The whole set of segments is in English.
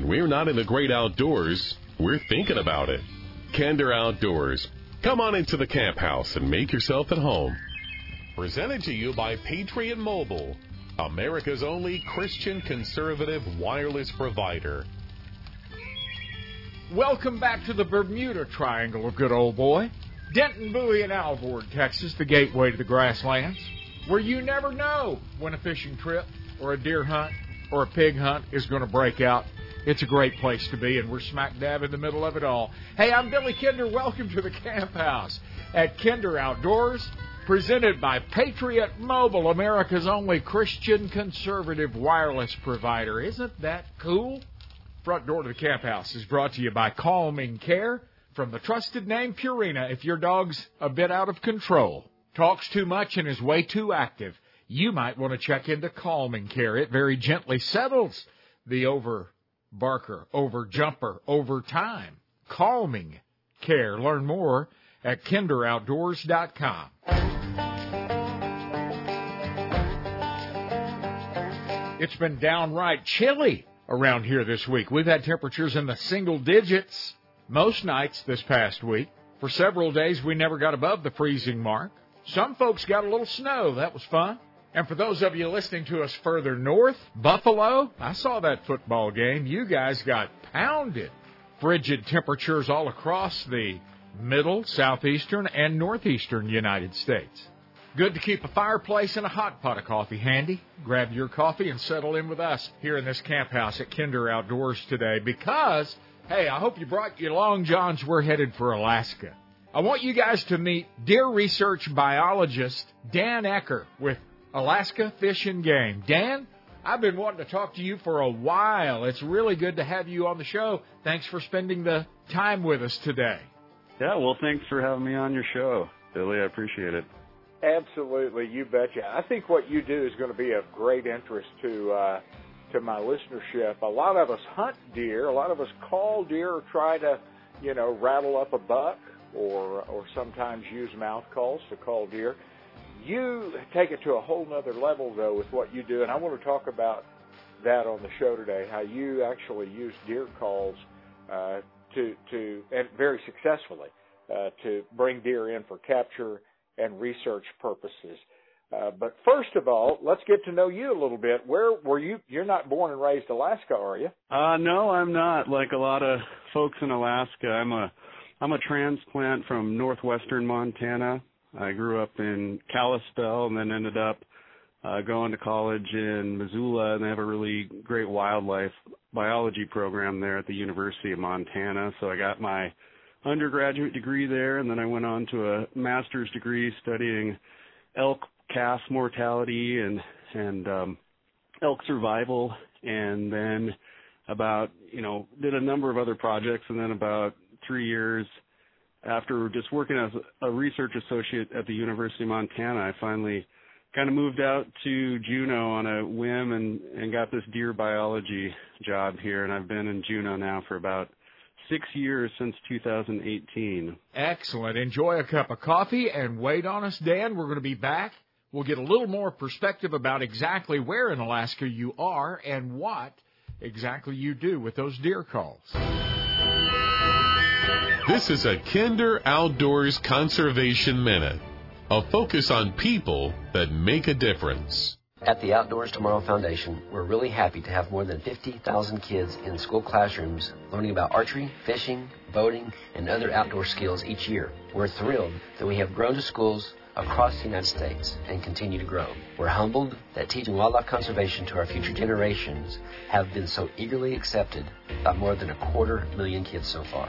When we're not in the great outdoors, we're thinking about it. Kinder Outdoors. Come on into the camp house and make yourself at home. Presented to you by Patriot Mobile, America's only Christian conservative wireless provider. Welcome back to the Bermuda Triangle good old boy. Denton, Bowie, and Alvord, Texas, the gateway to the grasslands, where you never know when a fishing trip or a deer hunt or a pig hunt is going to break out. It's a great place to be, and we're smack dab in the middle of it all. Hey, I'm Billy Kinder. Welcome to the Camp House at Kinder Outdoors, presented by Patriot Mobile, America's only Christian conservative wireless provider. Isn't that cool? Front door to the Camp House is brought to you by Calming Care from the trusted name Purina. If your dog's a bit out of control, talks too much, and is way too active, you might want to check into Calming Care. It very gently settles the over barker, over jumper, over time. Calming Care. Learn more at kinderoutdoors.com. It's been downright chilly around here this week. We've had temperatures in the single digits most nights this past week. For several days, we never got above the freezing mark. Some folks got a little snow. That was fun. And for those of you listening to us further north, Buffalo, I saw that football game. You guys got pounded. Frigid temperatures all across the middle, southeastern, and northeastern United States. Good to keep a fireplace and a hot pot of coffee handy. Grab your coffee and settle in with us here in this camp house at Kinder Outdoors today because, hey, I hope you brought your long johns. We're headed for Alaska. I want you guys to meet deer research biologist Dan Eacker with Alaska Fish and Game. Dan, I've been wanting to talk to you for a while. It's really good to have you on the show. Thanks for spending the time with us today. Yeah, well, thanks for having me on your show, Billy. I appreciate it. Absolutely, you betcha. I think what you do is going to be of great interest to uh, to my listenership. A lot of us hunt deer. A lot of us call deer or try to, you know, rattle up a buck or or sometimes use mouth calls to call deer. You take it to a whole nother level though with what you do, and I want to talk about that on the show today. How you actually use deer calls uh, to to and very successfully uh, to bring deer in for capture and research purposes. Uh, but first of all, let's get to know you a little bit. Where were you? You're not born and raised Alaska, are you? Uh, no, I'm not. Like a lot of folks in Alaska, I'm a I'm a transplant from northwestern Montana. I grew up in Kalispell and then ended up uh, going to college in Missoula, and they have a really great wildlife biology program there at the University of Montana. So I got my undergraduate degree there, and then I went on to a master's degree studying elk calf mortality and and um, elk survival, and then about you know did a number of other projects, and then about three years after just working as a research associate at the University of Montana, I finally kind of moved out to Juneau on a whim and and got this deer biology job here, and I've been in Juneau now for about six years since 2018. Excellent. Enjoy a cup of coffee and wait on us, Dan. We're going to be back. We'll get a little more perspective about exactly where in Alaska you are and what exactly you do with those deer calls. This is a Kinder Outdoors Conservation Minute, a focus on people that make a difference. At the Outdoors Tomorrow Foundation, we're really happy to have more than 50,000 kids in school classrooms learning about archery, fishing, boating, and other outdoor skills each year. We're thrilled that we have grown to schools across the United States and continue to grow. We're humbled that teaching wildlife conservation to our future generations have been so eagerly accepted by more than a quarter million kids so far.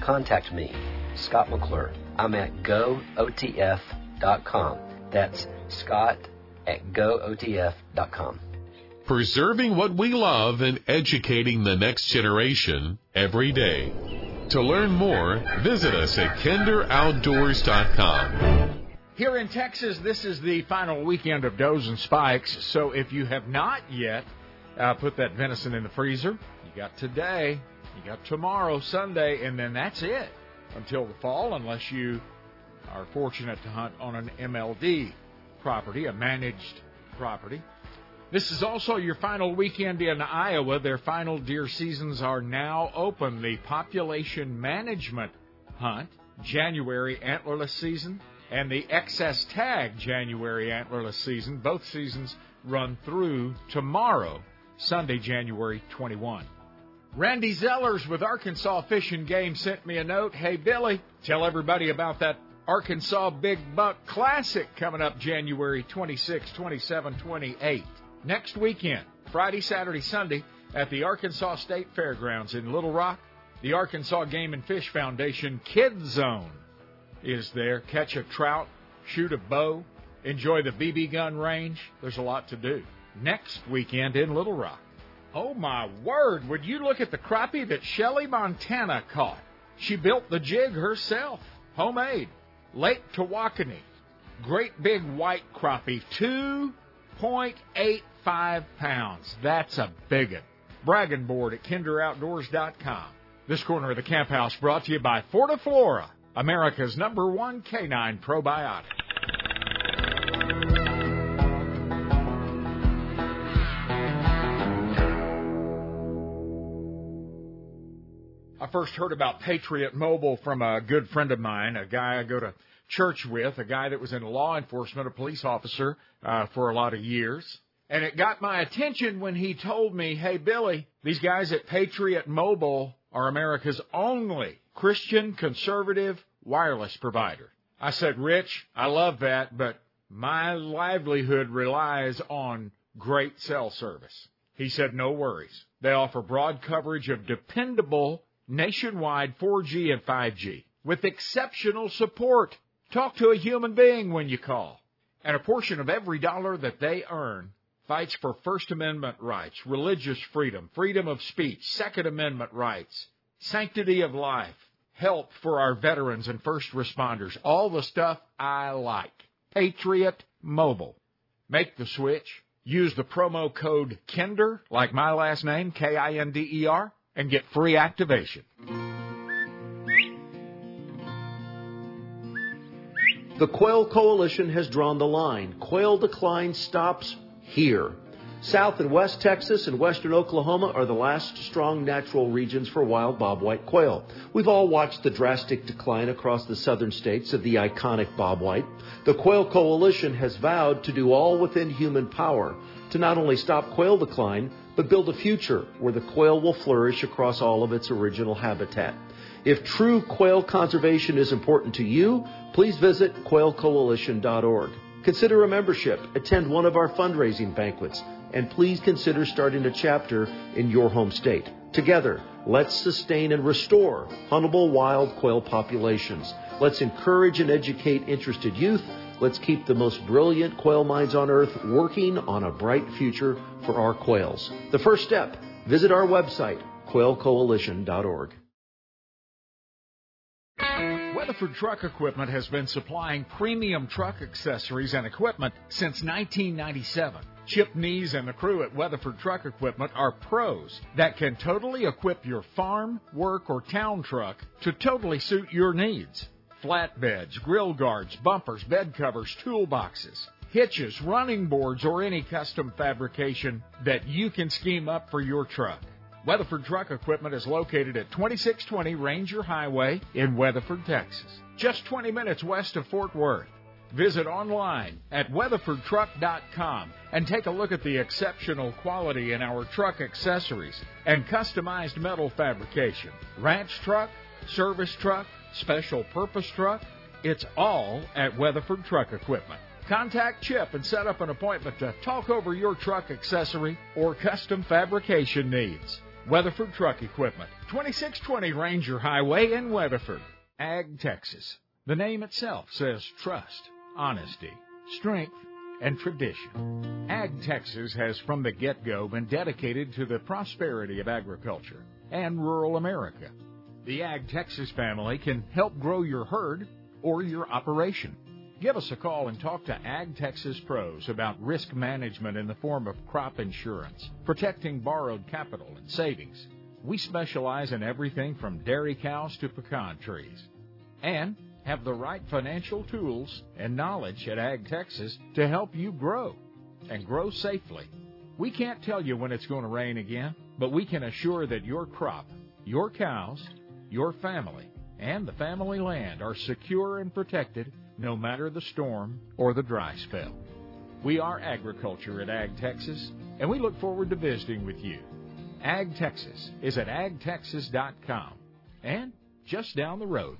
contact me, Scott McClure. I'm at gootf.com. That's Scott at gootf.com. Preserving what we love and educating the next generation every day. To learn more, visit us at kinderoutdoors.com. Here in Texas, this is the final weekend of Does and Spikes, so if you have not yet uh, put that venison in the freezer, you got today, you got tomorrow, Sunday, and then that's it until the fall, unless you are fortunate to hunt on an MLD property, a managed property. This is also your final weekend in Iowa. Their final deer seasons are now open. The population management hunt, January antlerless season, and the excess tag January antlerless season, both seasons run through tomorrow, Sunday, January 21. Randy Zellers with Arkansas Fish and Game sent me a note. Hey, Billy, tell everybody about that Arkansas Big Buck Classic coming up January 26, 27, 28 next weekend, Friday, Saturday, Sunday, at the Arkansas State Fairgrounds in Little Rock. The Arkansas Game and Fish Foundation Kids Zone is there. Catch a trout, shoot a bow, enjoy the BB gun range. There's a lot to do. Next weekend in Little Rock. Oh my word, would you look at the crappie that Shelly Montana caught? She built the jig herself, homemade. Lake Tawakoni. Great big white crappie, 2.85 pounds. That's a big one. Bragging board at kinderoutdoors.com. This corner of the camp house brought to you by Fortiflora, America's number one canine probiotic. I first heard about Patriot Mobile from a good friend of mine, a guy I go to church with, a guy that was in law enforcement, a police officer uh, for a lot of years. And it got my attention when he told me, hey, Billy, these guys at Patriot Mobile are America's only Christian conservative wireless provider. I said, Rich, I love that, but my livelihood relies on great cell service. He said, no worries. They offer broad coverage of dependable nationwide 4G and 5G with exceptional support. Talk to a human being when you call. And a portion of every dollar that they earn fights for First Amendment rights, religious freedom, freedom of speech, Second Amendment rights, sanctity of life, help for our veterans and first responders, all the stuff I like. Patriot Mobile. Make the switch. Use the promo code KINDER, like my last name, K-I-N-D-E-R, and get free activation. The Quail Coalition has drawn the line. Quail decline stops here. South and West Texas and Western Oklahoma are the last strong natural regions for wild bobwhite quail. We've all watched the drastic decline across the southern states of the iconic bobwhite. The Quail Coalition has vowed to do all within human power to not only stop quail decline, but build a future where the quail will flourish across all of its original habitat. If true quail conservation is important to you, please visit quailcoalition.org. Consider a membership, attend one of our fundraising banquets, and please consider starting a chapter in your home state. Together, let's sustain and restore huntable wild quail populations. Let's encourage and educate interested youth. Let's keep the most brilliant quail minds on earth working on a bright future for our quails. The first step, visit our website, quailcoalition.org. Weatherford Truck Equipment has been supplying premium truck accessories and equipment since 1997. Chip Nees and the crew at Weatherford Truck Equipment are pros that can totally equip your farm, work, or town truck to totally suit your needs. Flatbeds, grill guards, bumpers, bed covers, toolboxes, hitches, running boards, or any custom fabrication that you can scheme up for your truck. Weatherford Truck Equipment is located at 2620 Ranger Highway in Weatherford, Texas, just 20 minutes west of Fort Worth. Visit online at weatherfordtruck.com and take a look at the exceptional quality in our truck accessories and customized metal fabrication. Ranch truck, service truck, special purpose truck, it's all at Weatherford Truck Equipment. Contact Chip and set up an appointment to talk over your truck accessory or custom fabrication needs. Weatherford Truck Equipment, 2620 Ranger Highway in Weatherford, Ag, Texas. The name itself says trust, honesty, strength, and tradition. Ag Texas has from the get go been dedicated to the prosperity of agriculture and rural America. The Ag Texas family can help grow your herd or your operation. Give us a call and talk to Ag Texas pros about risk management in the form of crop insurance, protecting borrowed capital and savings. We specialize in everything from dairy cows to pecan trees. And have the right financial tools and knowledge at Ag Texas to help you grow and grow safely. We can't tell you when it's going to rain again, but we can assure that your crop, your cows, your family, and the family land are secure and protected no matter the storm or the dry spell. We are agriculture at Ag Texas, and we look forward to visiting with you. Ag Texas is at agtexas.com and just down the road.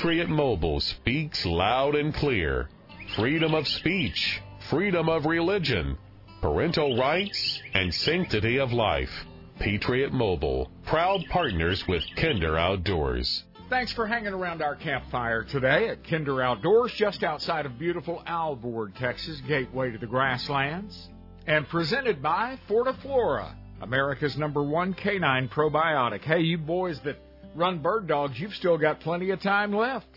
Patriot Mobile speaks loud and clear. Freedom of speech, freedom of religion, parental rights, and sanctity of life. Patriot Mobile, proud partners with Kinder Outdoors. Thanks for hanging around our campfire today at Kinder Outdoors, just outside of beautiful Alvord, Texas, gateway to the grasslands. And presented by Fortiflora, America's number one canine probiotic. Hey, you boys that run bird dogs, you've still got plenty of time left.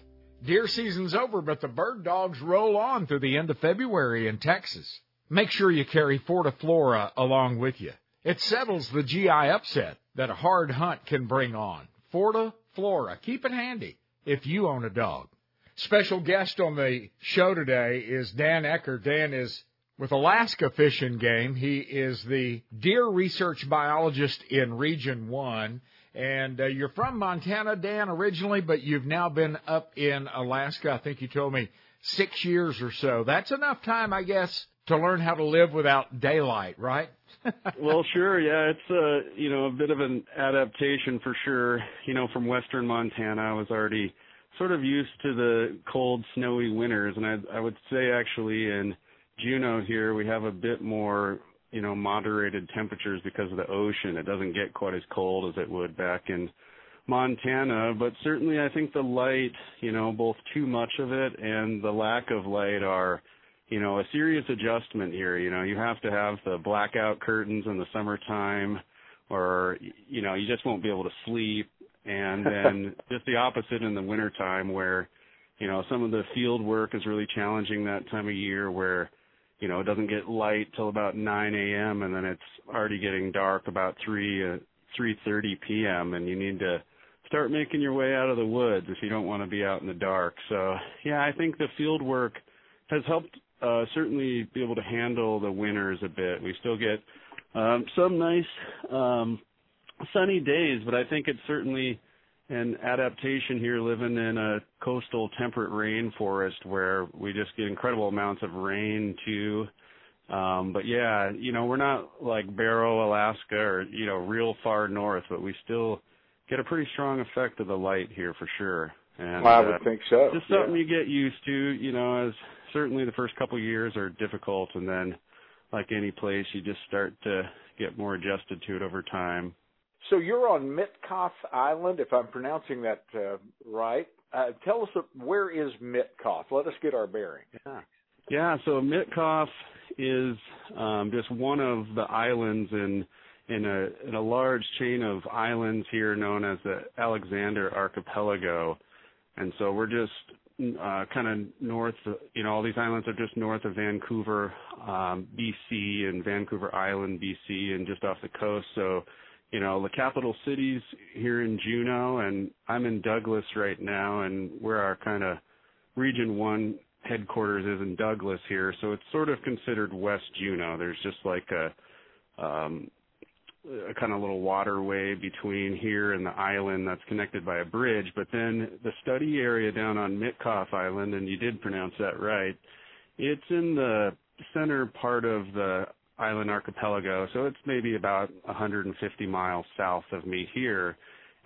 Deer season's over, but the bird dogs roll on through the end of February in Texas. Make sure you carry Fortiflora along with you. It settles the GI upset that a hard hunt can bring on. Fortiflora. Keep it handy if you own a dog. Special guest on the show today is Dan Eacker. Dan is with Alaska Fish and Game. He is the deer research biologist in Region 1 and uh, you're from Montana, Dan, originally, but you've now been up in Alaska. I think you told me six years or so. That's enough time, I guess, to learn how to live without daylight, right? well, sure. Yeah, it's uh, you know a bit of an adaptation for sure. You know, from western Montana, I was already sort of used to the cold, snowy winters, and I, I would say actually in Juneau here we have a bit more you know, moderated temperatures because of the ocean. It doesn't get quite as cold as it would back in Montana, but certainly I think the light, you know, both too much of it and the lack of light are, you know, a serious adjustment here. You know, you have to have the blackout curtains in the summertime or, you know, you just won't be able to sleep. And then just the opposite in the wintertime where, you know, some of the field work is really challenging that time of year where, you know, it doesn't get light till about 9 a.m. and then it's already getting dark about 3 uh, 3:30 p.m. and you need to start making your way out of the woods if you don't want to be out in the dark. So, yeah, I think the field work has helped uh certainly be able to handle the winters a bit. We still get um some nice um sunny days, but I think it's certainly an adaptation here living in a coastal temperate rainforest where we just get incredible amounts of rain too. Um, but yeah, you know, we're not like Barrow, Alaska or, you know, real far north, but we still get a pretty strong effect of the light here for sure. And well, I would uh, think so. Just something yeah. you get used to, you know, as certainly the first couple of years are difficult and then like any place you just start to get more adjusted to it over time. So you're on Mitkof Island, if I'm pronouncing that uh, right. Uh, tell us where is Mitkof? Let us get our bearing. Yeah, yeah. So Mitkof is um, just one of the islands in in a in a large chain of islands here known as the Alexander Archipelago, and so we're just uh, kind of north. You know, all these islands are just north of Vancouver, um, BC, and Vancouver Island, BC, and just off the coast. So you know, the capital cities here in Juneau, and I'm in Douglas right now, and where our kind of Region 1 headquarters is in Douglas here, so it's sort of considered West Juneau. There's just like a, um, a kind of little waterway between here and the island that's connected by a bridge, but then the study area down on Mitkof Island, and you did pronounce that right, it's in the center part of the island archipelago. So it's maybe about 150 miles south of me here.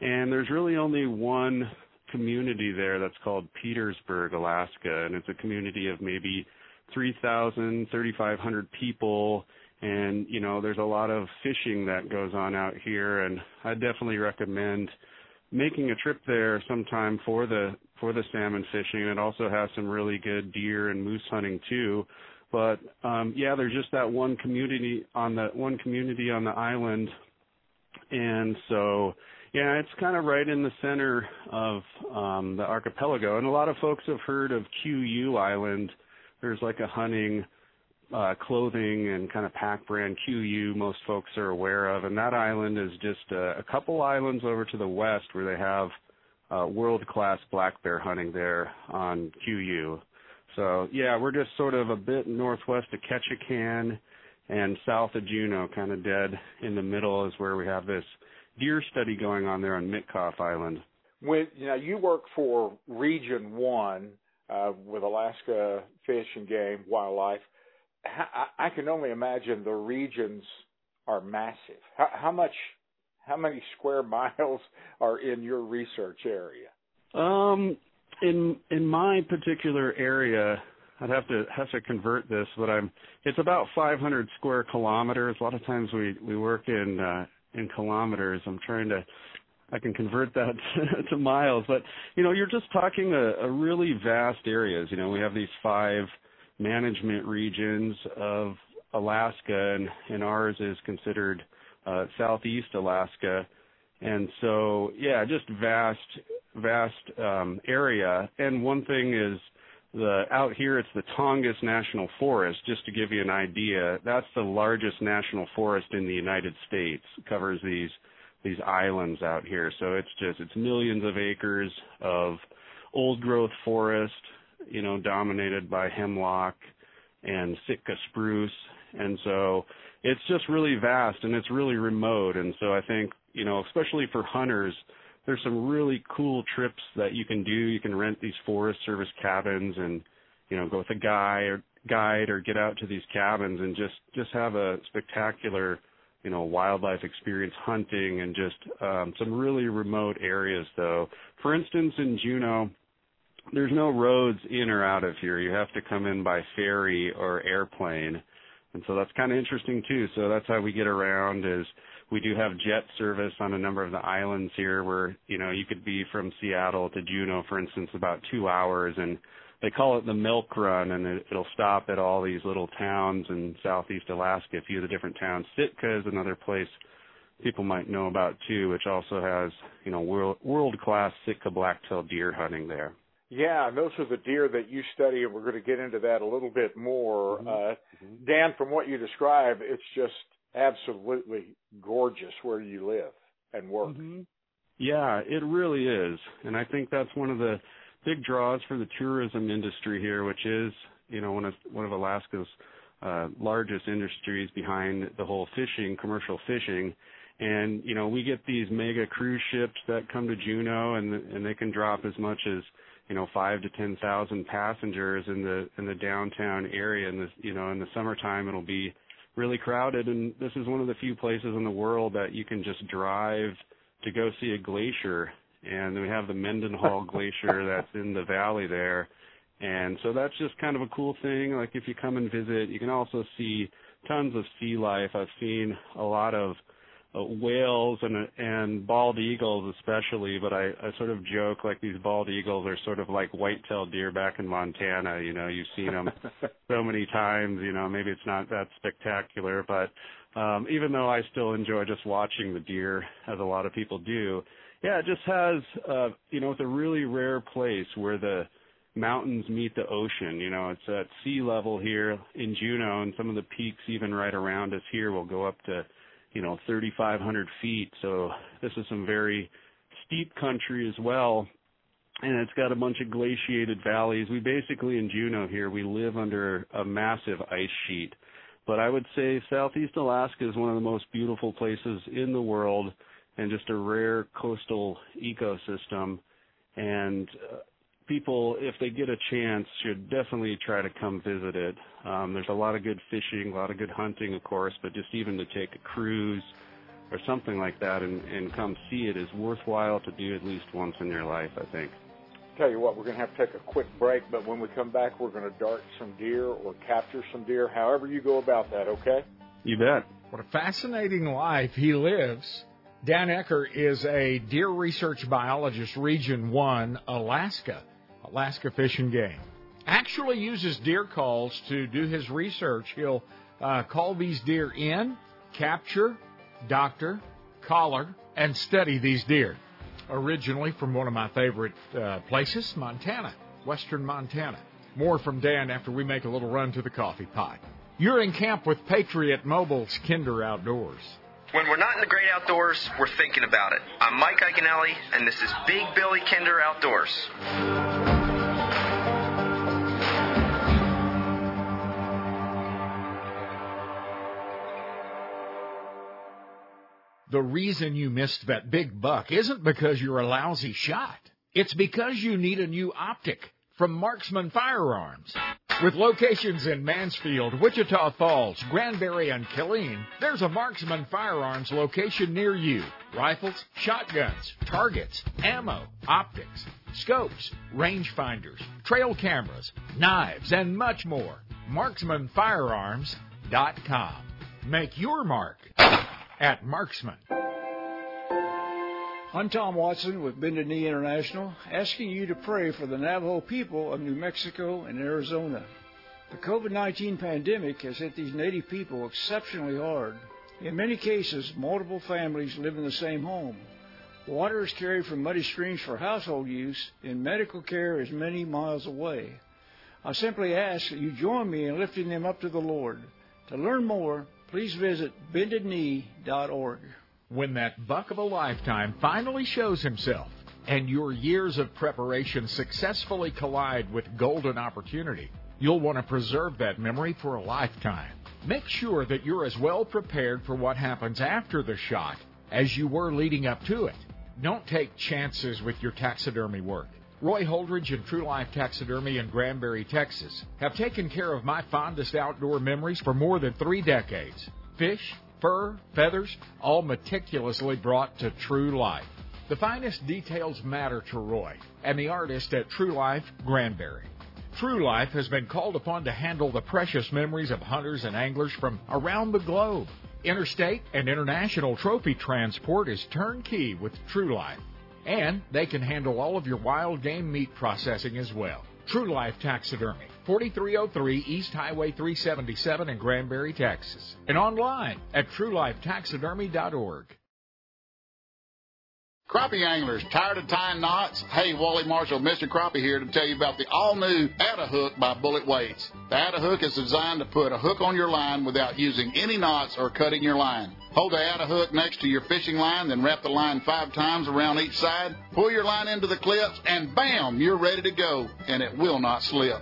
And there's really only one community there that's called Petersburg, Alaska. And it's a community of maybe 3,000, 3,500 people. And you know, there's a lot of fishing that goes on out here, and I definitely recommend making a trip there sometime for the for the salmon fishing. It also has some really good deer and moose hunting too. But um yeah, there's just that one community on the one community on the island and so yeah, it's kind of right in the center of um the archipelago. And a lot of folks have heard of Kuiu Island. There's like a hunting uh, clothing and kind of pack brand Kuiu most folks are aware of. And that island is just a, a couple islands over to the west where they have uh, world class black bear hunting there on Kuiu. So yeah, we're just sort of a bit northwest of Ketchikan and south of Juneau, kind of dead in the middle is where we have this deer study going on there on Mitkof Island. When you know you work for Region One uh, with Alaska Fish and Game Wildlife, I can only imagine the regions are massive. How, how much, how many square miles are in your research area? Um, in in my particular area, I'd have to have to convert this, but I'm it's about 500 square kilometers. A lot of times we we work in uh, in kilometers. I'm trying to I can convert that to miles, but you know, you're just talking a, a really vast areas. You know, we have these five management regions of Alaska, and, and ours is considered uh, Southeast Alaska. And so, yeah, just vast, vast um, area. And one thing is the out here, it's the Tongass National Forest. Just to give you an idea, that's the largest national forest in the United States. It covers these these islands out here. So it's just it's millions of acres of old growth forest you know, dominated by hemlock and Sitka spruce. And so it's just really vast and it's really remote. And so I think, you know, especially for hunters, there's some really cool trips that you can do. You can rent these Forest Service cabins and, you know, go with a guy or guide or get out to these cabins and just just have a spectacular, you know, wildlife experience hunting and just um some really remote areas though. For instance, in Juneau, there's no roads in or out of here. You have to come in by ferry or airplane. And so that's kind of interesting too. So that's how we get around is we do have jet service on a number of the islands here where, you know, you could be from Seattle to Juneau, for instance, about two hours and they call it the milk run and it, it'll stop at all these little towns in southeast Alaska, a few of the different towns. Sitka is another place people might know about too, which also has, you know, world world class Sitka black-tailed deer hunting there. Yeah, and those are the deer that you study, and we're going to get into that a little bit more. Mm-hmm. Uh, mm-hmm. Dan, from what you describe, it's just absolutely gorgeous where you live and work. Mm-hmm. Yeah, it really is, and I think that's one of the big draws for the tourism industry here, which is, you know, one of one of Alaska's uh, largest industries behind the whole fishing, commercial fishing. And you know, we get these mega cruise ships that come to Juneau, and and they can drop as much as you know five to ten thousand passengers in the in the downtown area and this you know in the summertime it'll be really crowded and this is one of the few places in the world that you can just drive to go see a glacier and we have the Mendenhall glacier that's in the valley there. And so that's just kind of a cool thing. Like if you come and visit you can also see tons of sea life. I've seen a lot of whales and and bald eagles especially but I, I sort of joke like these bald eagles are sort of like white-tailed deer back in Montana you know you've seen them so many times you know maybe it's not that spectacular but um even though I still enjoy just watching the deer as a lot of people do yeah it just has uh you know it's a really rare place where the mountains meet the ocean you know it's at sea level here in Juneau and some of the peaks even right around us here will go up to you know 3,500 feet. So this is some very steep country as well, and it's got a bunch of glaciated valleys. We basically in Juneau here we live under a massive ice sheet. But I would say Southeast Alaska is one of the most beautiful places in the world and just a rare coastal ecosystem. And uh, people, if they get a chance, should definitely try to come visit it. Um, there's a lot of good fishing, a lot of good hunting, of course, but just even to take a cruise or something like that and, and come see it is worthwhile to do at least once in your life, I think. Tell you what, we're going to have to take a quick break, but when we come back, we're going to dart some deer or capture some deer, however you go about that, okay? You bet. What a fascinating life he lives. Dan Eacker is a deer research biologist, Region 1, Alaska, Alaska Fish and Game. Actually uses deer calls to do his research. He'll uh, call these deer in, capture, doctor, collar, and study these deer. Originally from one of my favorite uh, places, Montana, western Montana. More from Dan after we make a little run to the coffee pot. You're in camp with Patriot Mobile's Kinder Outdoors. When we're not in the great outdoors, we're thinking about it. I'm Mike Iaconelli, and this is Big Billy Kinder Outdoors. The reason you missed that big buck isn't because you're a lousy shot. It's because you need a new optic from Marksman Firearms. With locations in Mansfield, Wichita Falls, Granbury, and Killeen, there's a Marksman Firearms location near you. Rifles, shotguns, targets, ammo, optics, scopes, rangefinders, trail cameras, knives, and much more. MarksmanFirearms.com. Make your mark at Marksman. I'm Tom Watson with Bended Knee International, asking you to pray for the Navajo people of New Mexico and Arizona. The COVID 19 pandemic has hit these native people exceptionally hard. In many cases, multiple families live in the same home. Water is carried from muddy streams for household use, and medical care is many miles away. I simply ask that you join me in lifting them up to the Lord. To learn more, please visit bendedknee.org when that buck of a lifetime finally shows himself and your years of preparation successfully collide with golden opportunity, you'll want to preserve that memory for a lifetime. Make sure that you're as well prepared for what happens after the shot as you were leading up to it. Don't take chances with your taxidermy work. Roy Holdridge and True Life Taxidermy in Granbury, Texas have taken care of my fondest outdoor memories for more than three decades. Fish, fur, feathers, all meticulously brought to true life. The finest details matter to Roy and the artist at True Life Granbury. True Life has been called upon to handle the precious memories of hunters and anglers from around the globe. Interstate and international trophy transport is turnkey with True Life, and they can handle all of your wild game meat processing as well. True Life Taxidermy, 4303 East Highway 377 in Granbury, Texas. And online at truelifetaxidermy.org. Crappie anglers, tired of tying knots? Hey, Wally Marshall, Mr. Crappie here to tell you about the all-new Atta Hook by Bullet Weights. The Atta Hook is designed to put a hook on your line without using any knots or cutting your line. Hold the Atta Hook next to your fishing line, then wrap the line five times around each side. Pull your line into the clips, and bam, you're ready to go, and it will not slip.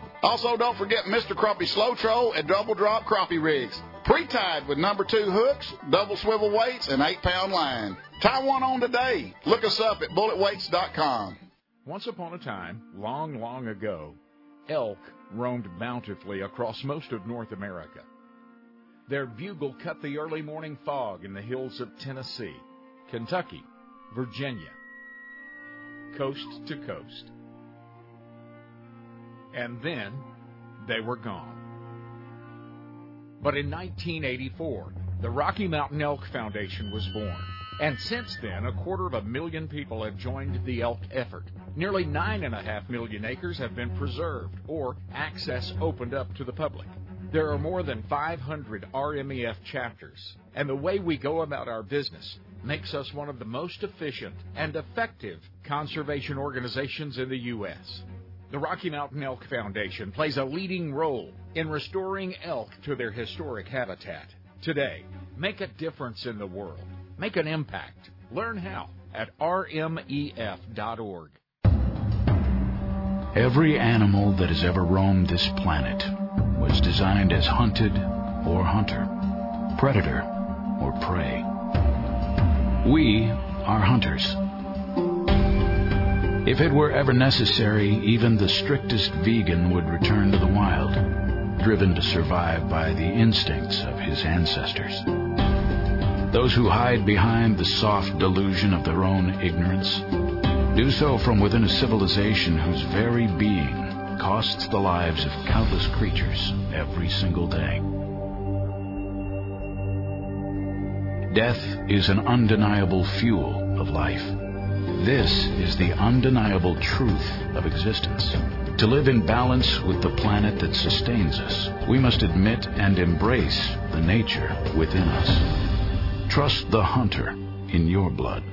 Also, don't forget Mr. Crappie Slow Troll and Double Drop Crappie Rigs. Pre-tied with number two hooks, double swivel weights, and eight pound line. Tie one on today. Look us up at bulletweights.com. Once upon a time, long, long ago, elk roamed bountifully across most of North America. Their bugle cut the early morning fog in the hills of Tennessee, Kentucky, Virginia, coast to coast and then they were gone. But in 1984, the Rocky Mountain Elk Foundation was born. And since then, a quarter of a million people have joined the elk effort. Nearly nine and a half million acres have been preserved or access opened up to the public. There are more than 500 RMEF chapters, and the way we go about our business makes us one of the most efficient and effective conservation organizations in the U.S. The Rocky Mountain Elk Foundation plays a leading role in restoring elk to their historic habitat. Today, make a difference in the world. Make an impact. Learn how at rmef.org. Every animal that has ever roamed this planet was designed as hunted or hunter, predator or prey. We are hunters. If it were ever necessary, even the strictest vegan would return to the wild, driven to survive by the instincts of his ancestors. Those who hide behind the soft delusion of their own ignorance do so from within a civilization whose very being costs the lives of countless creatures every single day. Death is an undeniable fuel of life. This is the undeniable truth of existence. To live in balance with the planet that sustains us, we must admit and embrace the nature within us. Trust the hunter in your blood.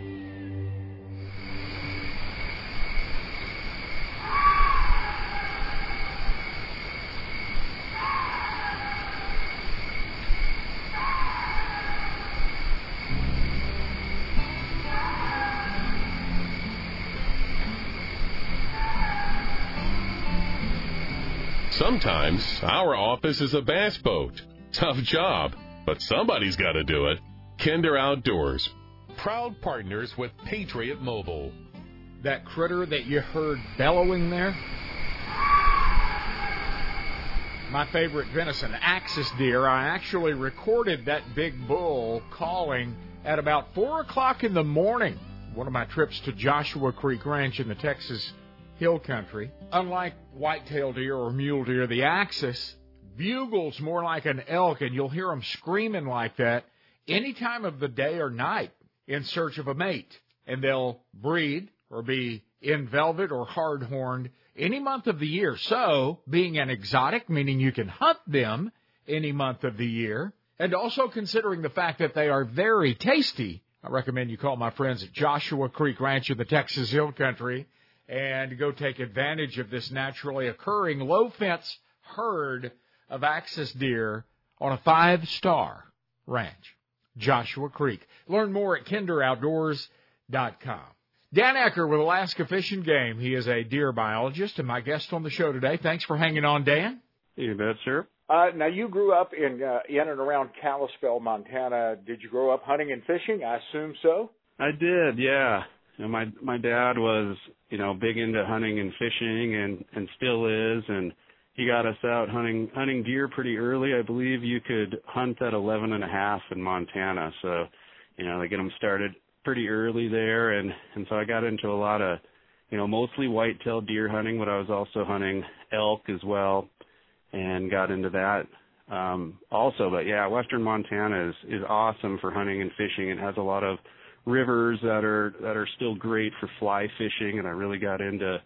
Sometimes our office is a bass boat. Tough job, but somebody's got to do it. Kinder Outdoors, proud partners with Patriot Mobile. That critter that you heard bellowing there? My favorite venison, axis deer. I actually recorded that big bull calling at about 4 o'clock in the morning. One of my trips to Joshua Creek Ranch in the Texas hill country. Unlike white-tailed deer or mule deer, the axis bugles more like an elk, and you'll hear them screaming like that any time of the day or night in search of a mate. And they'll breed or be in velvet or hard-horned any month of the year. So, being an exotic, meaning you can hunt them any month of the year, and also considering the fact that they are very tasty, I recommend you call my friends at Joshua Creek Ranch in the Texas Hill Country and go take advantage of this naturally occurring low fence herd of axis deer on a five star ranch, Joshua Creek. Learn more at kinderoutdoors.com. Dan Eacker with Alaska Fish and Game. He is a deer biologist and my guest on the show today. Thanks for hanging on, Dan. You bet, sir. Uh, now you grew up in uh, in and around Kalispell, Montana. Did you grow up hunting and fishing? I assume so. I did, yeah. You know, my my dad was, you know, big into hunting and fishing and and still is and he got us out hunting hunting deer pretty early. I believe you could hunt at eleven and a half in Montana. So, you know, they get them started pretty early there and and so I got into a lot of you know, mostly white-tailed deer hunting, but I was also hunting elk as well and got into that um also. But yeah, western Montana is is awesome for hunting and fishing. It has a lot of rivers that are that are still great for fly fishing, and I really got into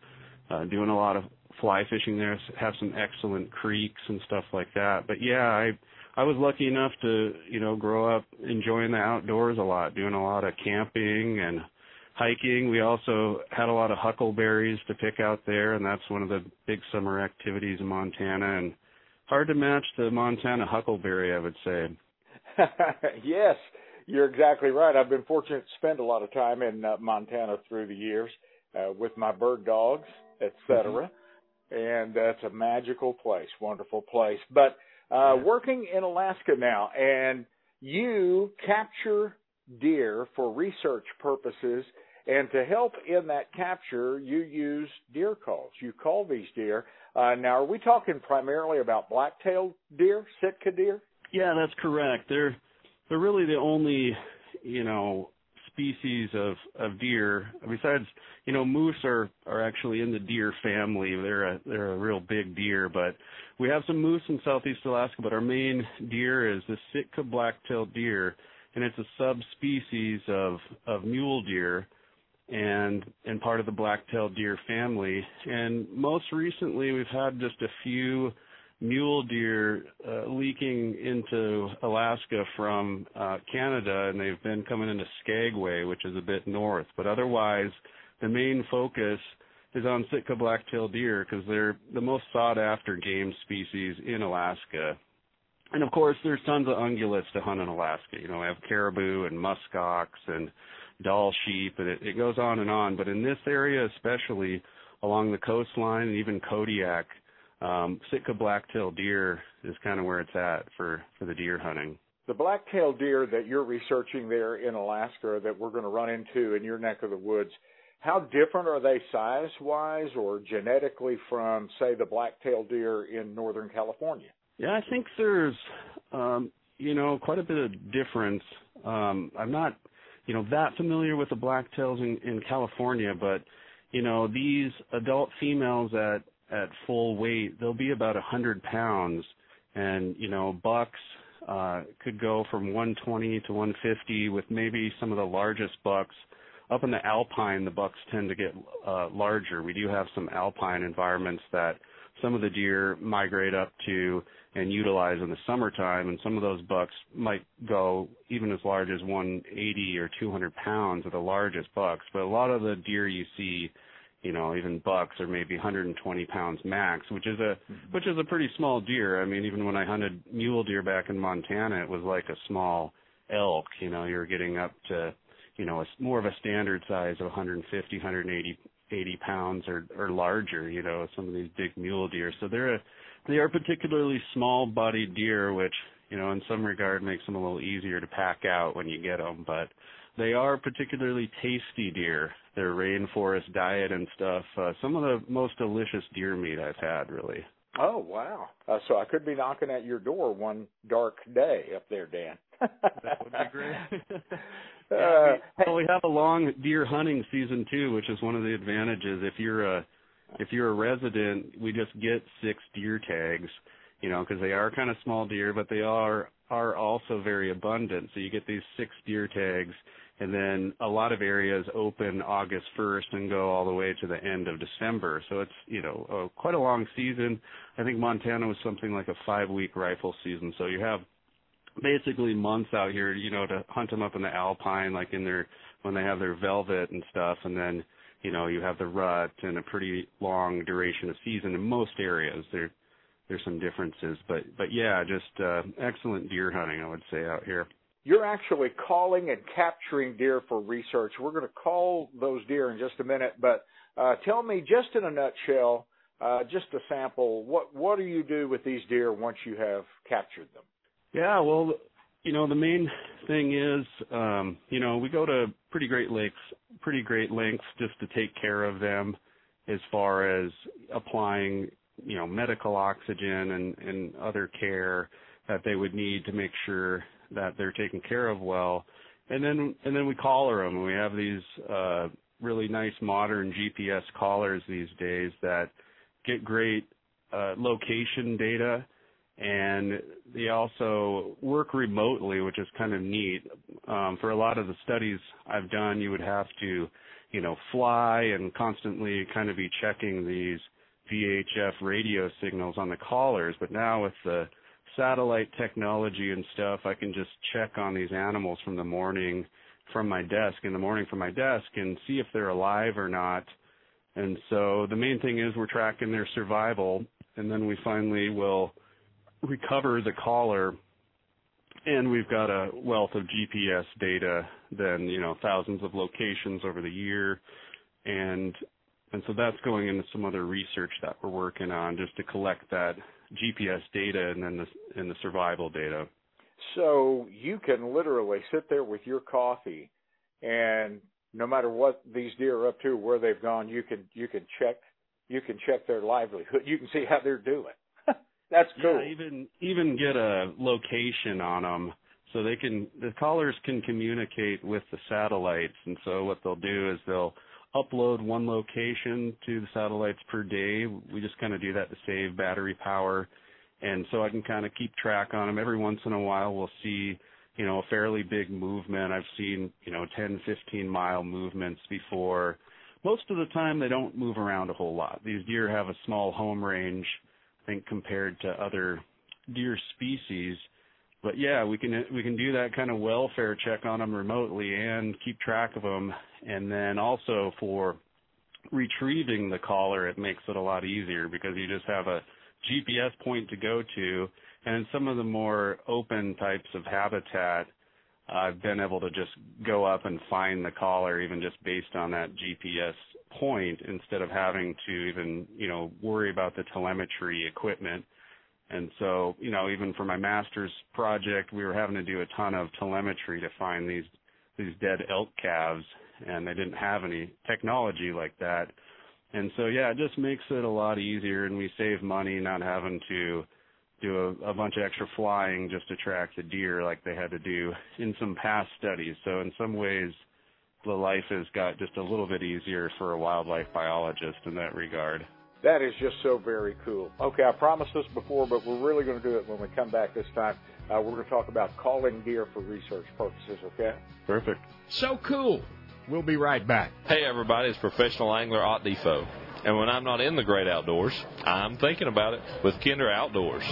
uh, doing a lot of fly fishing there. Have some excellent creeks and stuff like that. But yeah, I I was lucky enough to you know grow up enjoying the outdoors a lot, doing a lot of camping and hiking. We also had a lot of huckleberries to pick out there, and that's one of the big summer activities in Montana. And hard to match the Montana huckleberry, I would say. yes, you're exactly right. I've been fortunate to spend a lot of time in uh, Montana through the years uh, with my bird dogs, etc. Mm-hmm. And uh, it's a magical place, wonderful place. But uh, working in Alaska now, and you capture deer for research purposes. And to help in that capture, you use deer calls. You call these deer. Uh, now, are we talking primarily about black-tailed deer, Sitka deer? Yeah, that's correct. They're they're really the only, you know, species of of deer. Besides you know moose are are actually in the deer family. They're a they're a real big deer but we have some moose in southeast alaska but our main deer is the sitka black-tailed deer and it's a subspecies of of mule deer and and part of the black-tailed deer family. And most recently we've had just a few mule deer uh, leaking into Alaska from uh, Canada, and they've been coming into Skagway, which is a bit north. But otherwise, the main focus is on Sitka black-tailed deer because they're the most sought-after game species in Alaska. And of course, there's tons of ungulates to hunt in Alaska. You know, we have caribou and muskox and Dall sheep, and it, it goes on and on. But in this area, especially along the coastline and even Kodiak, um, Sitka black-tailed deer is kind of where it's at for for the deer hunting. the black-tailed deer that you're researching there in Alaska that we're going to run into in your neck of the woods, how different are they size-wise or genetically from, say, the black-tailed deer in Northern California? Yeah, I think there's, um, you know, quite a bit of difference. Um, I'm not, you know, that familiar with the blacktails in, in California, but you know, these adult females at at full weight, they'll be about a hundred pounds, and you know, bucks uh, could go from 120 to 150 with maybe some of the largest bucks. Up in the alpine, the bucks tend to get uh, larger. We do have some alpine environments that some of the deer migrate up to and utilize in the summertime, and some of those bucks might go even as large as 180 or 200 pounds of the largest bucks. But a lot of the deer you see you know, even bucks are maybe 120 pounds max, which is a mm-hmm. which is a pretty small deer. I mean, even when I hunted mule deer back in Montana, it was like a small elk. You know, you're getting up to, you know, a, more of a standard size of 150, 180 80 pounds or or larger. You know, some of these big mule deer. So they're a they are particularly small-bodied deer, which you know, in some regard, makes them a little easier to pack out when you get them. But they are particularly tasty deer. Their rainforest diet and stuff. Uh, some of the most delicious deer meat I've had, really. Oh wow! Uh, so I could be knocking at your door one dark day up there, Dan. that would be great. uh, we, well, we have a long deer hunting season too, which is one of the advantages. If you're a if you're a resident, we just get six deer tags, you know, because they are kind of small deer, but they are are also very abundant. So you get these six deer tags and then a lot of areas open August 1st and go all the way to the end of December. So it's you know uh, quite a long season. I think Montana was something like a five week rifle season. So you have basically months out here, you know, to hunt them up in the alpine, like in their when they have their velvet and stuff, and then you know you have the rut and a pretty long duration of season in most areas. There there's some differences, but but yeah, just uh, excellent deer hunting, I would say out here you're actually calling and capturing deer for research. We're going to call those deer in just a minute, but uh, tell me just in a nutshell, uh, just a sample, what what do you do with these deer once you have captured them? Yeah, well, you know, the main thing is, um, you know, we go to pretty great lengths, pretty great lengths just to take care of them, as far as applying, you know, medical oxygen and and other care that they would need to make sure that they're taken care of well. And then and then we collar them. We have these uh, really nice modern GPS collars these days that get great uh, location data, and they also work remotely, which is kind of neat. Um, for a lot of the studies I've done, you would have to, you know, fly and constantly kind of be checking these VHF radio signals on the collars. But now with the satellite technology and stuff, I can just check on these animals from the morning from my desk in the morning from my desk and see if they're alive or not. And so the main thing is we're tracking their survival and then we finally will recover the collar and we've got a wealth of GPS data then, you know, thousands of locations over the year and and so that's going into some other research that we're working on just to collect that GPS data and then the and the survival data. So you can literally sit there with your coffee, and no matter what these deer are up to, where they've gone, you can you can check you can check their livelihood. You can see how they're doing. That's cool. Yeah, even even get a location on them so they can the callers can communicate with the satellites and so what they'll do is they'll upload one location to the satellites per day. We just kind of do that to save battery power. And so I can kind of keep track on them. Every once in a while we'll see, you know, a fairly big movement. I've seen, you know, 10, 15 mile movements before. Most of the time they don't move around a whole lot. These deer have a small home range, I think, compared to other deer species but yeah, we can we can do that kind of welfare check on them remotely and keep track of them. And then also for retrieving the collar, it makes it a lot easier because you just have a GPS point to go to. And in some of the more open types of habitat, I've been able to just go up and find the collar even just based on that GPS point instead of having to even, you know, worry about the telemetry equipment And so, you know, even for my master's project, we were having to do a ton of telemetry to find these these dead elk calves, and they didn't have any technology like that. And so, yeah, it just makes it a lot easier, and we save money not having to do a, a bunch of extra flying just to track the deer like they had to do in some past studies. So in some ways, the life has got just a little bit easier for a wildlife biologist in that regard. That is just so very cool. Okay, I promised this before, but we're really going to do it when we come back this time. Uh, we're going to talk about calling deer for research purposes, okay? Perfect. So cool. We'll be right back. Hey, everybody, it's professional angler Ott Defoe. And when I'm not in the great outdoors, I'm thinking about it with Kinder Outdoors.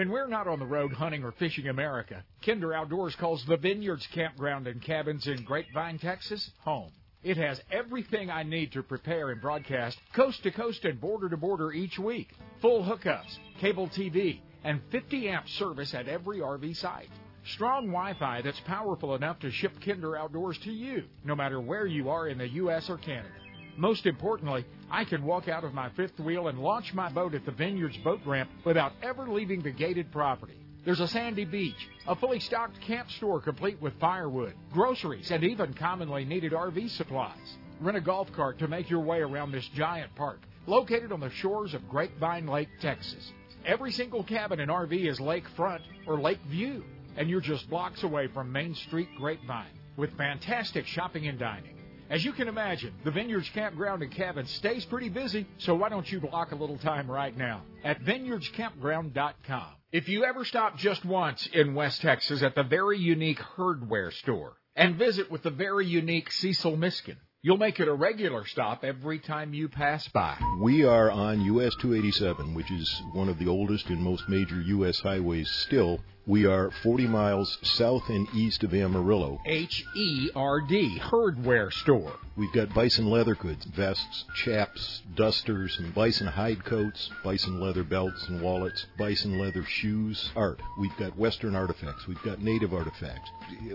When we're not on the road hunting or fishing America, Kinder Outdoors calls the Vineyards Campground and Cabins in Grapevine, Texas, home. It has everything I need to prepare and broadcast coast to coast and border to border each week. Full hookups, cable TV, and 50 amp service at every RV site. Strong Wi Fi that's powerful enough to ship Kinder Outdoors to you, no matter where you are in the U.S. or Canada. Most importantly, I can walk out of my fifth wheel and launch my boat at the Vineyards boat ramp without ever leaving the gated property. There's a sandy beach, a fully stocked camp store complete with firewood, groceries, and even commonly needed RV supplies. Rent a golf cart to make your way around this giant park, located on the shores of Grapevine Lake, Texas. Every single cabin and RV is lakefront or lake view, and you're just blocks away from Main Street Grapevine with fantastic shopping and dining. As you can imagine, the Vineyards Campground and Cabin stays pretty busy, so why don't you block a little time right now at vineyardscampground.com. If you ever stop just once in West Texas at the very unique Herdware store and visit with the very unique Cecil Miskin, You'll make it a regular stop every time you pass by. We are on US 287, which is one of the oldest and most major US highways still. We are 40 miles south and east of Amarillo. H E R D, Herdware Store. We've got bison leather goods, vests, chaps, dusters, and bison hide coats, bison leather belts and wallets, bison leather shoes, art. We've got western artifacts. We've got native artifacts.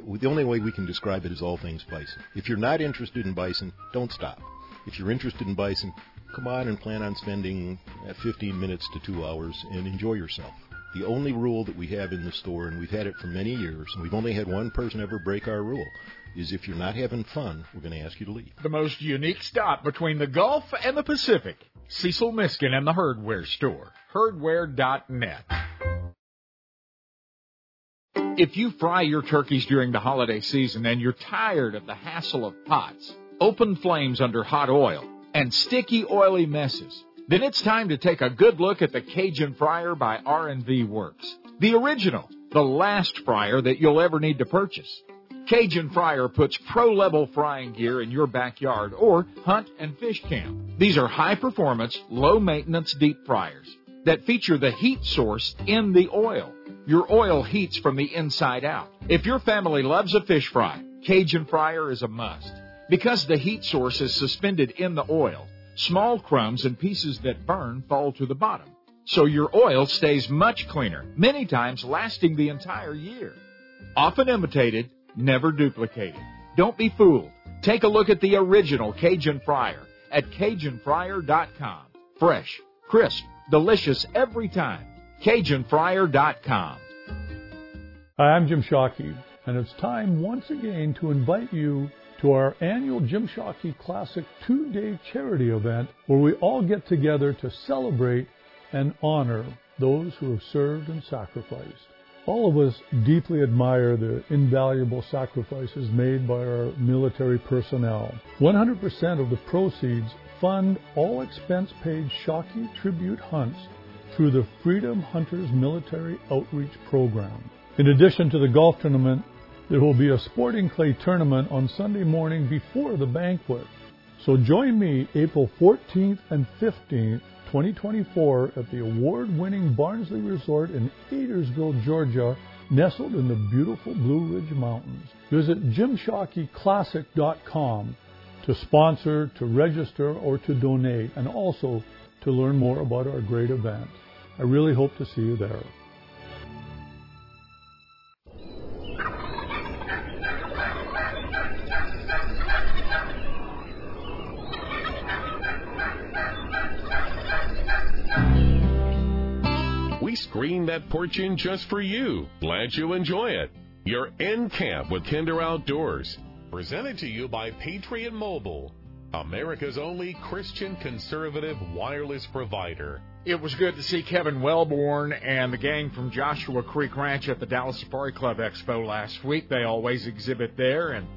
The only way we can describe it is all things bison. If you're not interested in bison, don't stop. If you're interested in bison, come on and plan on spending uh, 15 minutes to two hours and enjoy yourself. The only rule that we have in the store, and we've had it for many years, and we've only had one person ever break our rule, is if you're not having fun, we're going to ask you to leave. The most unique stop between the Gulf and the Pacific. Cecil Miskin and the Herdware Store. Herdware.net. If you fry your turkeys during the holiday season and you're tired of the hassle of pots, open flames under hot oil, and sticky oily messes, then it's time to take a good look at the Cajun Fryer by R&V Works. The original, the last fryer that you'll ever need to purchase. Cajun Fryer puts pro-level frying gear in your backyard or hunt and fish camp. These are high-performance, low-maintenance deep fryers that feature the heat source in the oil. Your oil heats from the inside out. If your family loves a fish fry, Cajun Fryer is a must. Because the heat source is suspended in the oil, small crumbs and pieces that burn fall to the bottom. So your oil stays much cleaner, many times lasting the entire year. Often imitated, never duplicated. Don't be fooled. Take a look at the original Cajun Fryer at CajunFryer.com. Fresh, crisp, delicious every time. CajunFryer.com. Hi, I'm Jim Shockey, and it's time once again to invite you to our annual Jim Shockey Classic two day charity event where we all get together to celebrate and honor those who have served and sacrificed. All of us deeply admire the invaluable sacrifices made by our military personnel. 100% of the proceeds fund all expense paid Shockey tribute hunts through the Freedom Hunters Military Outreach Program. In addition to the golf tournament, there will be a sporting clay tournament on Sunday morning before the banquet. So join me April 14th and 15th, 2024 at the award-winning Barnsley Resort in Adairsville, Georgia, nestled in the beautiful Blue Ridge Mountains. Visit JimShockeyClassic.com to sponsor, to register, or to donate, and also to learn more about our great event. I really hope to see you there. Screened that porch in just for you. Glad you enjoy it. You're in camp with Kinder Outdoors. Presented to you by Patriot Mobile, America's only Christian conservative wireless provider. It was good to see Kevin Wellborn and the gang from Joshua Creek Ranch at the Dallas Safari Club Expo last week. They always exhibit there, and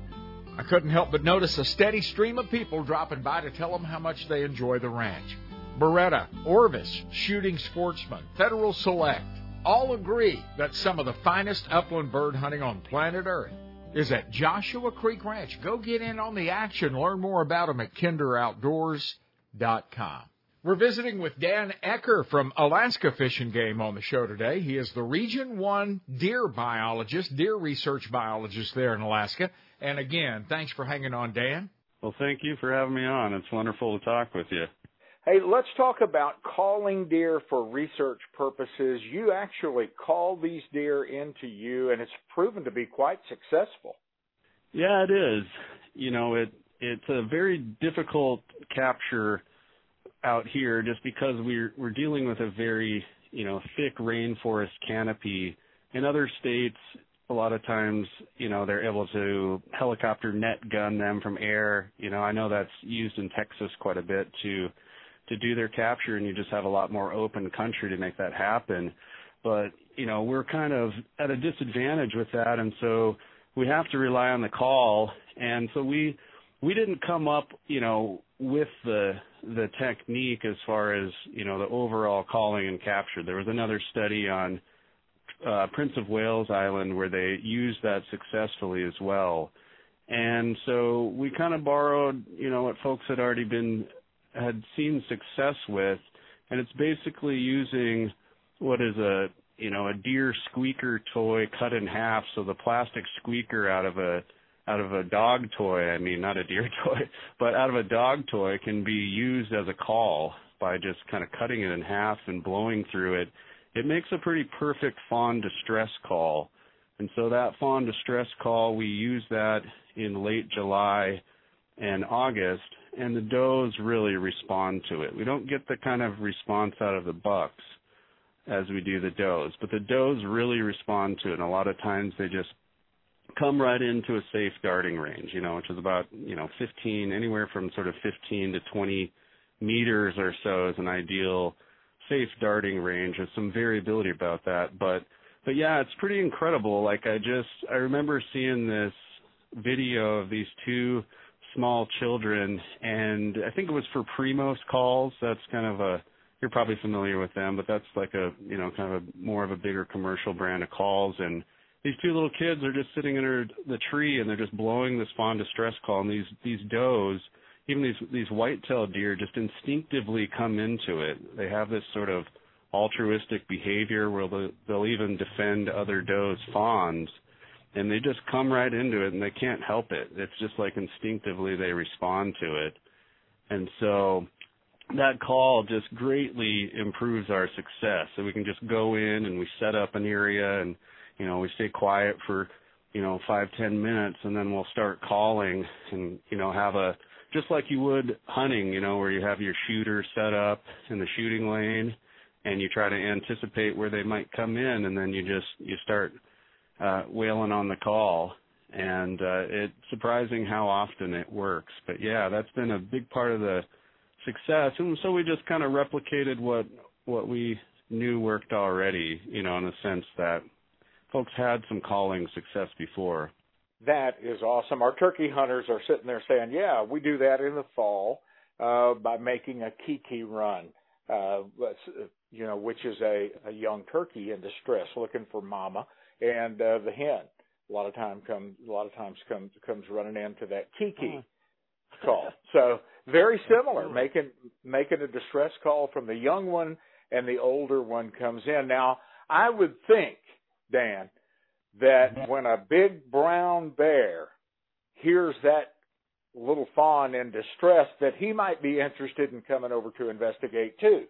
I couldn't help but notice a steady stream of people dropping by to tell them how much they enjoy the ranch. Beretta, Orvis, Shooting Sportsman, Federal Select all agree that some of the finest upland bird hunting on planet Earth is at Joshua Creek Ranch. Go get in on the action. Learn more about them at kinderoutdoors.com. We're visiting with Dan Eacker from Alaska Fish and Game on the show today. He is the Region 1 deer biologist, deer research biologist there in Alaska. And again, thanks for hanging on, Dan. Well, thank you for having me on. It's wonderful to talk with you. Hey, let's talk about calling deer for research purposes. You actually call these deer into you, and it's proven to be quite successful. Yeah, it is. You know, it it's a very difficult capture out here just because we're we're dealing with a very you know thick rainforest canopy. In other states, a lot of times, you know, they're able to helicopter net gun them from air. You know, I know that's used in Texas quite a bit to to do their capture and you just have a lot more open country to make that happen. But, you know, we're kind of at a disadvantage with that and so we have to rely on the call and so we we didn't come up, you know, with the the technique as far as, you know, the overall calling and capture. There was another study on uh, Prince of Wales Island where they used that successfully as well. And so we kind of borrowed, you know, what folks had already been had seen success with, and it's basically using what is a you know a deer squeaker toy cut in half, so the plastic squeaker out of a out of a dog toy, I mean not a deer toy, but out of a dog toy can be used as a call by just kind of cutting it in half and blowing through it. It makes a pretty perfect fawn distress call. And so that fawn distress call, we use that in late July and August and the does really respond to it. We don't get the kind of response out of the bucks as we do the does, but the does really respond to it. And a lot of times they just come right into a safe darting range, you know, which is about, you know, 15, anywhere from sort of 15 to 20 meters or so is an ideal safe darting range. There's some variability about that, but, but yeah, it's pretty incredible. Like I just, I remember seeing this video of these two small children, and I think it was for Primos calls. That's kind of a you're probably familiar with them, but that's like a you know kind of a more of a bigger commercial brand of calls. And these two little kids are just sitting under the tree and they're just blowing this fawn distress call. And these these does, even these these white-tailed deer, just instinctively come into it. They have this sort of altruistic behavior where they'll, they'll even defend other does fawns and they just come right into it and they can't help it. It's just like instinctively they respond to it. And so that call just greatly improves our success. So we can just go in and we set up an area and, you know, we stay quiet for, you know, five, ten minutes and then we'll start calling and, you know, have a, just like you would hunting, you know, where you have your shooter set up in the shooting lane and you try to anticipate where they might come in and then you just, you start uh, wailing on the call. And uh, it's surprising how often it works. But yeah, that's been a big part of the success. And so we just kind of replicated what what we knew worked already, you know, in the sense that folks had some calling success before. That is awesome. Our turkey hunters are sitting there saying, "Yeah, we do that in the fall uh, by making a kee-kee run, uh, you know, which is a, a young turkey in distress looking for mama." And uh, the hen a lot of time comes a lot of times comes comes running into that kee-kee uh-huh. call. So very similar, making making a distress call from the young one and the older one comes in. Now I would think, Dan, that mm-hmm. when a big brown bear hears that little fawn in distress, that he might be interested in coming over to investigate too.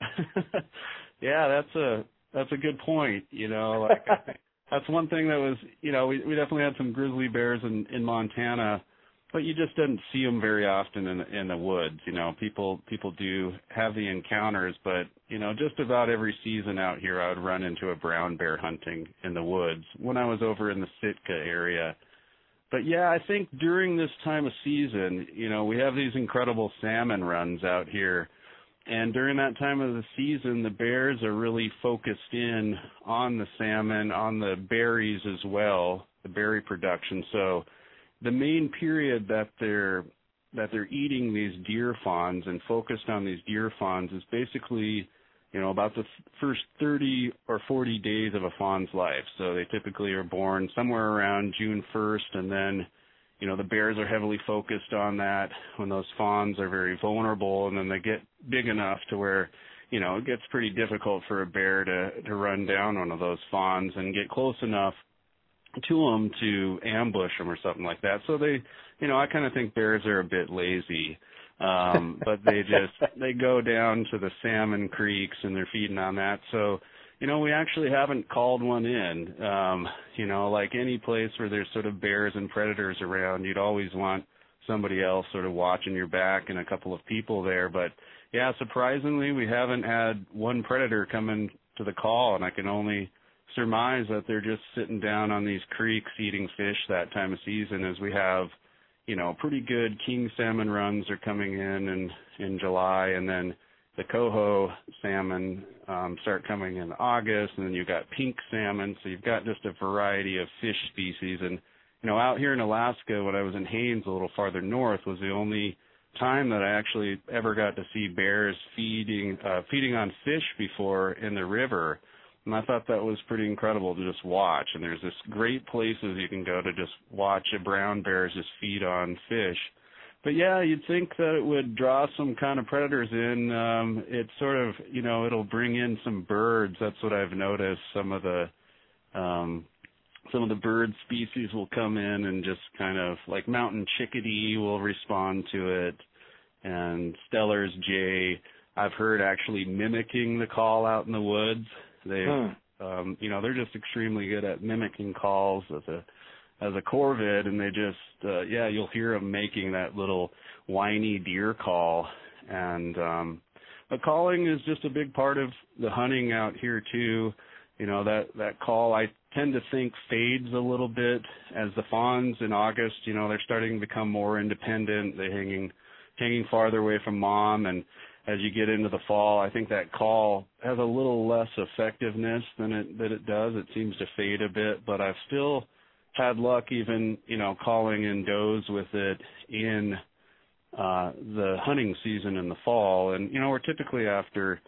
yeah, that's a that's a good point. You know, like that's one thing that was, you know, we we definitely had some grizzly bears in in Montana but you just didn't see them very often in in the woods. You know, people people do have the encounters, but you know, just about every season out here, I would run into a brown bear hunting in the woods when I was over in the Sitka area. But yeah, I think during this time of season, you know, we have these incredible salmon runs out here. And during that time of the season, the bears are really focused in on the salmon, on the berries as well, the berry production. So the main period that they're that they're eating these deer fawns and focused on these deer fawns is basically you know about the first 30 or 40 days of a fawn's life so they typically are born somewhere around June 1st and then you know the bears are heavily focused on that when those fawns are very vulnerable and then they get big enough to where you know it gets pretty difficult for a bear to to run down one of those fawns and get close enough to them to ambush them or something like that. So they, you know, I kind of think bears are a bit lazy. Um, but they just, they go down to the salmon creeks and they're feeding on that. So, you know, we actually haven't called one in. Um, you know, like any place where there's sort of bears and predators around, you'd always want somebody else sort of watching your back and a couple of people there. But yeah, surprisingly, we haven't had one predator come in to the call and I can only, surmise that they're just sitting down on these creeks eating fish that time of season as we have you know pretty good king salmon runs are coming in in in July and then the coho salmon um start coming in August and then you've got pink salmon so you've got just a variety of fish species and you know out here in Alaska when I was in Haines a little farther north was the only time that I actually ever got to see bears feeding uh feeding on fish before in the river and I thought that was pretty incredible to just watch. And there's this great places you can go to just watch a brown bear just feed on fish. But yeah, you'd think that it would draw some kind of predators in. Um, it sort of, you know, it'll bring in some birds. That's what I've noticed. Some of the, um, some of the bird species will come in and just kind of like mountain chickadee will respond to it, and Steller's jay. I've heard actually mimicking the call out in the woods. They, hmm. um, you know, they're just extremely good at mimicking calls as a as a corvid, and they just, uh, yeah, you'll hear them making that little whiny deer call, and um, but calling is just a big part of the hunting out here too. You know that that call I tend to think fades a little bit as the fawns in August. You know they're starting to become more independent. They're hanging hanging farther away from mom, and as you get into the fall, I think that call has a little less effectiveness than it that it does. It seems to fade a bit, but I've still had luck even, you know, calling in does with it in uh the hunting season in the fall. And you know, we're typically after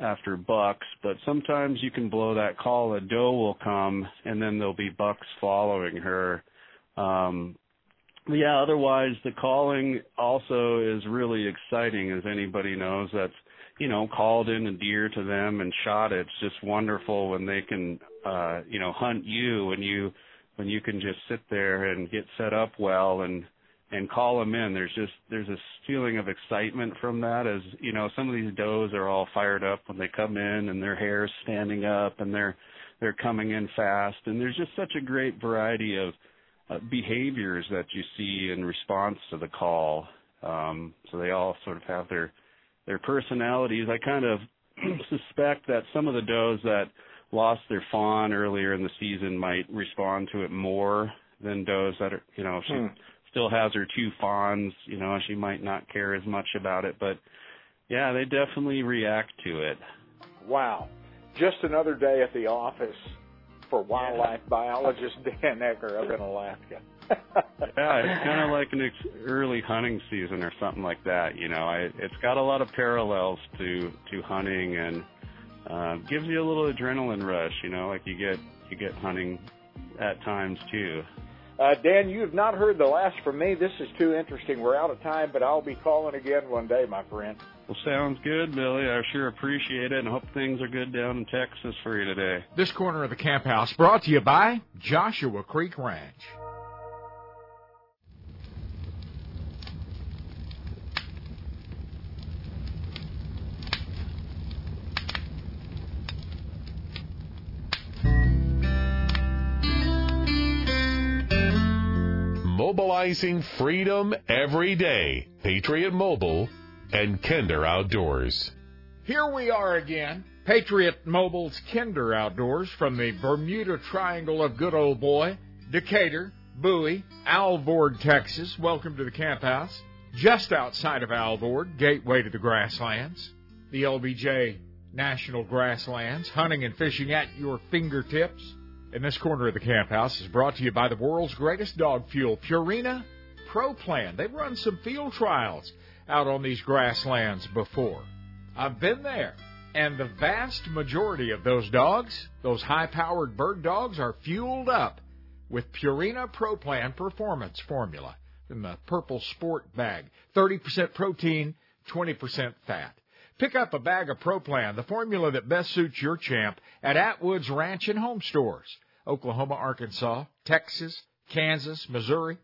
after bucks, but sometimes you can blow that call, a doe will come and then there'll be bucks following her. Um yeah, otherwise the calling also is really exciting as anybody knows that's you know, called in a deer to them and shot it. It's just wonderful when they can uh, you know, hunt you and you when you can just sit there and get set up well and and call them in. There's just there's this feeling of excitement from that as you know some of these does are all fired up when they come in and their hair's standing up and they're they're coming in fast and there's just such a great variety of uh, behaviors that you see in response to the call. Um, so they all sort of have their their personalities. I kind of suspect that some of the does that lost their fawn earlier in the season might respond to it more than does that are, you know, she hmm. still has her two fawns, you know, she might not care as much about it, but yeah, they definitely react to it. Wow. Just another day at the office for wildlife biologist Dan Eacker up in Alaska. yeah, it's kind of like an ex- early hunting season or something like that. You know, I, it's got a lot of parallels to to hunting and uh, gives you a little adrenaline rush. You know, like you get you get hunting at times too. Uh, Dan, you have not heard the last from me. This is too interesting. We're out of time, but I'll be calling again one day, my friend. Well, sounds good, Billy. I sure appreciate it and hope things are good down in Texas for you today. This corner of the camp house brought to you by Joshua Creek Ranch. Mobilizing freedom every day. Patriot Mobile and Kinder Outdoors. Here we are again. Patriot Mobile's Kinder Outdoors from the Bermuda Triangle of good old boy, Decatur, Bowie, Alvord, Texas. Welcome to the camp house. Just outside of Alvord, gateway to the grasslands, the LBJ National Grasslands, hunting and fishing at your fingertips. In this corner of the camp house is brought to you by the world's greatest dog fuel, Purina Pro Plan. They've run some field trials out on these grasslands before. I've been there. And the vast majority of those dogs, those high powered bird dogs, are fueled up with Purina Pro Plan Performance Formula in the purple sport bag. 30% protein, 20% fat. Pick up a bag of ProPlan, the formula that best suits your champ, at Atwood's Ranch and Home Stores. Oklahoma, Arkansas, Texas, Kansas, Missouri.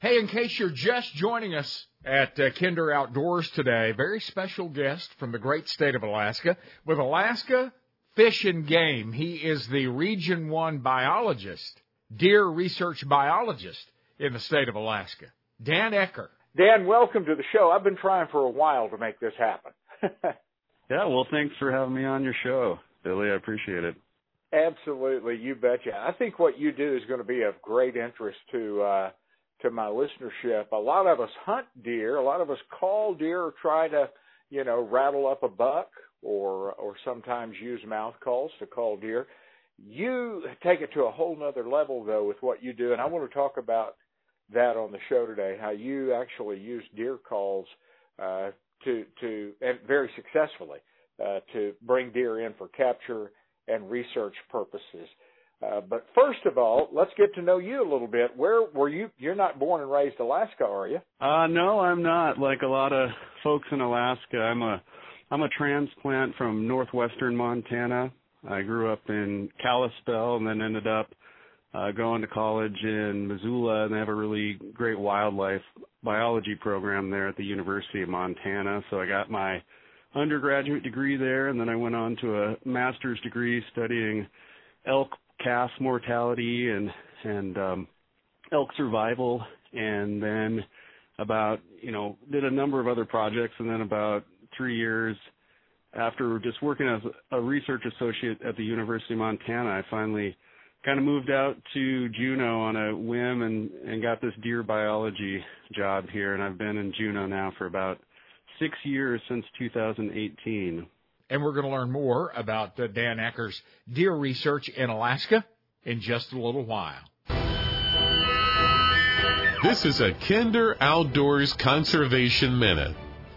Hey, in case you're just joining us at uh, Kinder Outdoors today, very special guest from the great state of Alaska with Alaska Fish and Game. He is the Region 1 biologist, deer research biologist in the state of Alaska. Dan Eacker. Dan, welcome to the show. I've been trying for a while to make this happen. yeah, well, thanks for having me on your show, Billy. I appreciate it. Absolutely, you betcha. I think what you do is going to be of great interest to uh, to my listenership. A lot of us hunt deer. A lot of us call deer or try to, you know, rattle up a buck or or sometimes use mouth calls to call deer. You take it to a whole nother level though with what you do, and I want to talk about that on the show today. How you actually use deer calls uh, to to and very successfully uh, to bring deer in for capture and research purposes. Uh, but first of all, let's get to know you a little bit. Where were you? You're not born and raised Alaska, are you? Uh, no, I'm not. Like a lot of folks in Alaska, I'm a I'm a transplant from northwestern Montana. I grew up in Kalispell and then ended up uh, going to college in Missoula, and they have a really great wildlife biology program there at the University of Montana. So I got my undergraduate degree there, and then I went on to a master's degree studying elk calf mortality and and um, elk survival, and then about you know did a number of other projects, and then about three years after just working as a research associate at the University of Montana, I finally kind of moved out to Juneau on a whim and and got this deer biology job here, and I've been in Juneau now for about six years since 2018. And we're going to learn more about uh, Dan Eacker's deer research in Alaska in just a little while. This is a Kinder Outdoors Conservation Minute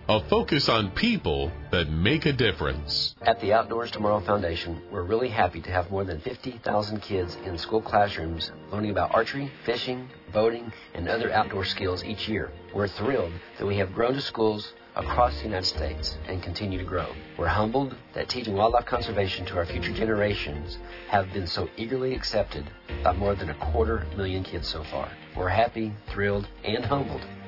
a focus on people that make a difference. At the Outdoors Tomorrow Foundation, we're really happy to have more than 50,000 kids in school classrooms learning about archery, fishing, boating, and other outdoor skills each year. We're thrilled that we have grown to schools across the United States and continue to grow. We're humbled that teaching wildlife conservation to our future generations have been so eagerly accepted by more than a quarter million kids so far. We're happy, thrilled, and humbled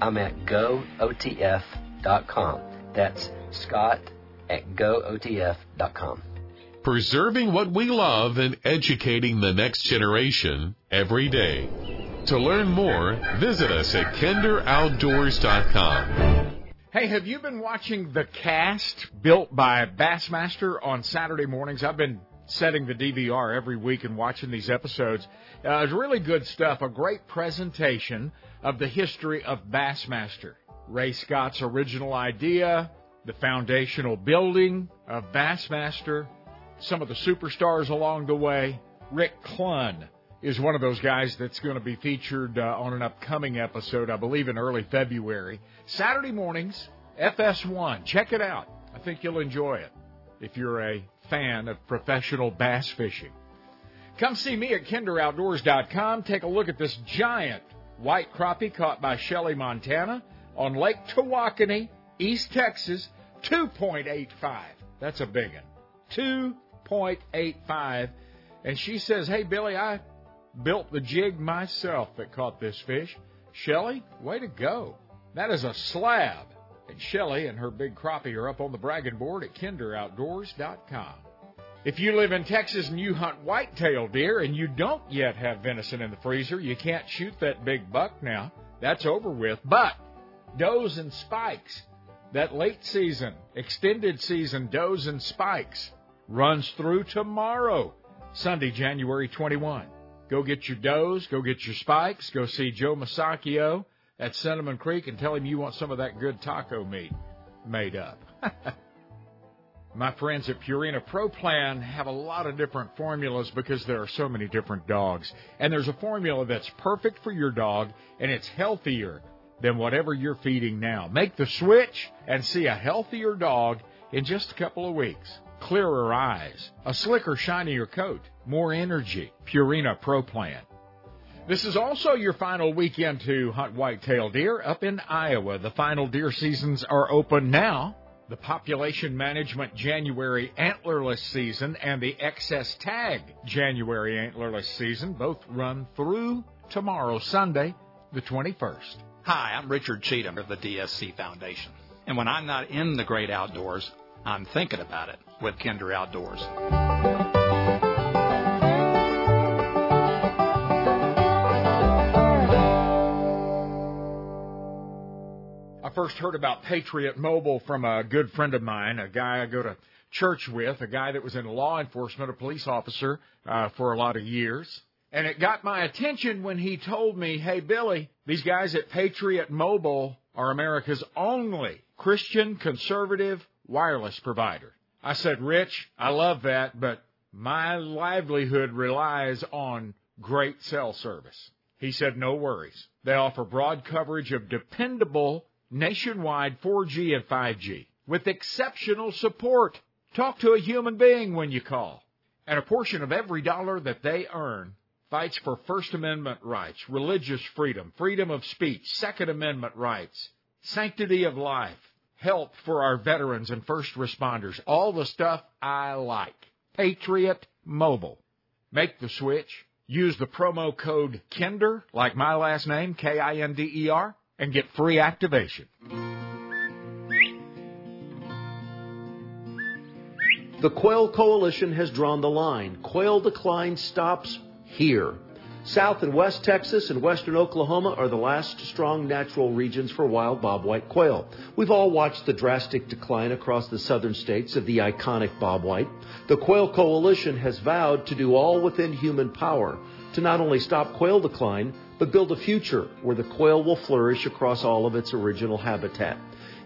I'm at gootf.com. That's Scott at gootf.com. Preserving what we love and educating the next generation every day. To learn more, visit us at kinderoutdoors.com. Hey, have you been watching The Cast built by Bassmaster on Saturday mornings? I've been setting the DVR every week and watching these episodes. Uh, it's really good stuff. A great presentation of the history of Bassmaster. Ray Scott's original idea, the foundational building of Bassmaster, some of the superstars along the way. Rick Clunn is one of those guys that's going to be featured uh, on an upcoming episode, I believe in early February. Saturday mornings, FS1. Check it out. I think you'll enjoy it if you're a fan of professional bass fishing. Come see me at kinderoutdoors.com. Take a look at this giant white crappie caught by Shelley Montana on Lake Tawakoni, East Texas, 2.85. That's a big one. 2.85. And she says, Hey, Billy, I built the jig myself that caught this fish. Shelly, way to go. That is a slab. And Shelly and her big crappie are up on the bragging board at kinderoutdoors.com. If you live in Texas and you hunt whitetail deer and you don't yet have venison in the freezer, you can't shoot that big buck now. That's over with. But does and spikes, that late season, extended season does and spikes runs through tomorrow, Sunday, January 21. Go get your does, go get your spikes, go see Joe Masacchio at Cinnamon Creek and tell him you want some of that good taco meat made up. My friends at Purina Pro Plan have a lot of different formulas because there are so many different dogs. And there's a formula that's perfect for your dog and it's healthier than whatever you're feeding now. Make the switch and see a healthier dog in just a couple of weeks. Clearer eyes, a slicker, shinier coat, more energy. Purina Pro Plan. This is also your final weekend to hunt whitetail deer up in Iowa. The final deer seasons are open now. The population management January antlerless season and the excess tag January antlerless season both run through tomorrow, Sunday, the 21st. Hi, I'm Richard Cheatham of the DSC Foundation. And when I'm not in the great outdoors, I'm thinking about it with Kinder Outdoors. First heard about Patriot Mobile from a good friend of mine, a guy I go to church with, a guy that was in law enforcement, a police officer uh, for a lot of years. And it got my attention when he told me, hey, Billy, these guys at Patriot Mobile are America's only Christian conservative wireless provider. I said, Rich, I love that, but my livelihood relies on great cell service. He said, no worries. They offer broad coverage of dependable nationwide 4G and 5G with exceptional support. Talk to a human being when you call. And a portion of every dollar that they earn fights for First Amendment rights, religious freedom, freedom of speech, Second Amendment rights, sanctity of life, help for our veterans and first responders, all the stuff I like. Patriot Mobile. Make the switch. Use the promo code KINDER, like my last name, K-I-N-D-E-R, and get free activation. The Quail Coalition has drawn the line. Quail decline stops here. South and West Texas and Western Oklahoma are the last strong natural regions for wild bobwhite quail. We've all watched the drastic decline across the southern states of the iconic bobwhite. The Quail Coalition has vowed to do all within human power to not only stop quail decline, but build a future where the quail will flourish across all of its original habitat.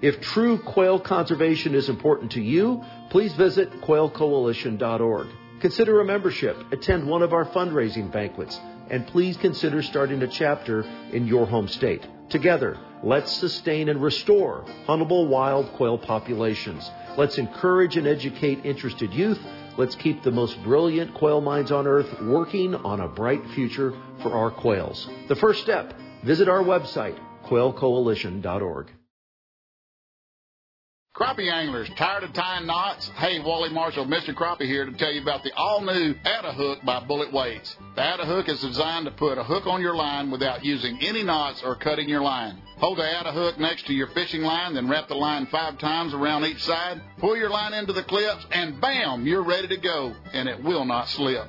If true quail conservation is important to you, please visit quailcoalition.org. Consider a membership, attend one of our fundraising banquets, and please consider starting a chapter in your home state. Together, let's sustain and restore huntable wild quail populations. Let's encourage and educate interested youth. Let's keep the most brilliant quail minds on earth working on a bright future for our quails. The first step, visit our website, quailcoalition.org. Crappie anglers, tired of tying knots? Hey, Wally Marshall, Mr. Crappie here to tell you about the all-new Atta Hook by Bullet Weights. The Atta Hook is designed to put a hook on your line without using any knots or cutting your line. Hold the Atta Hook next to your fishing line, then wrap the line five times around each side. Pull your line into the clips, and bam, you're ready to go, and it will not slip.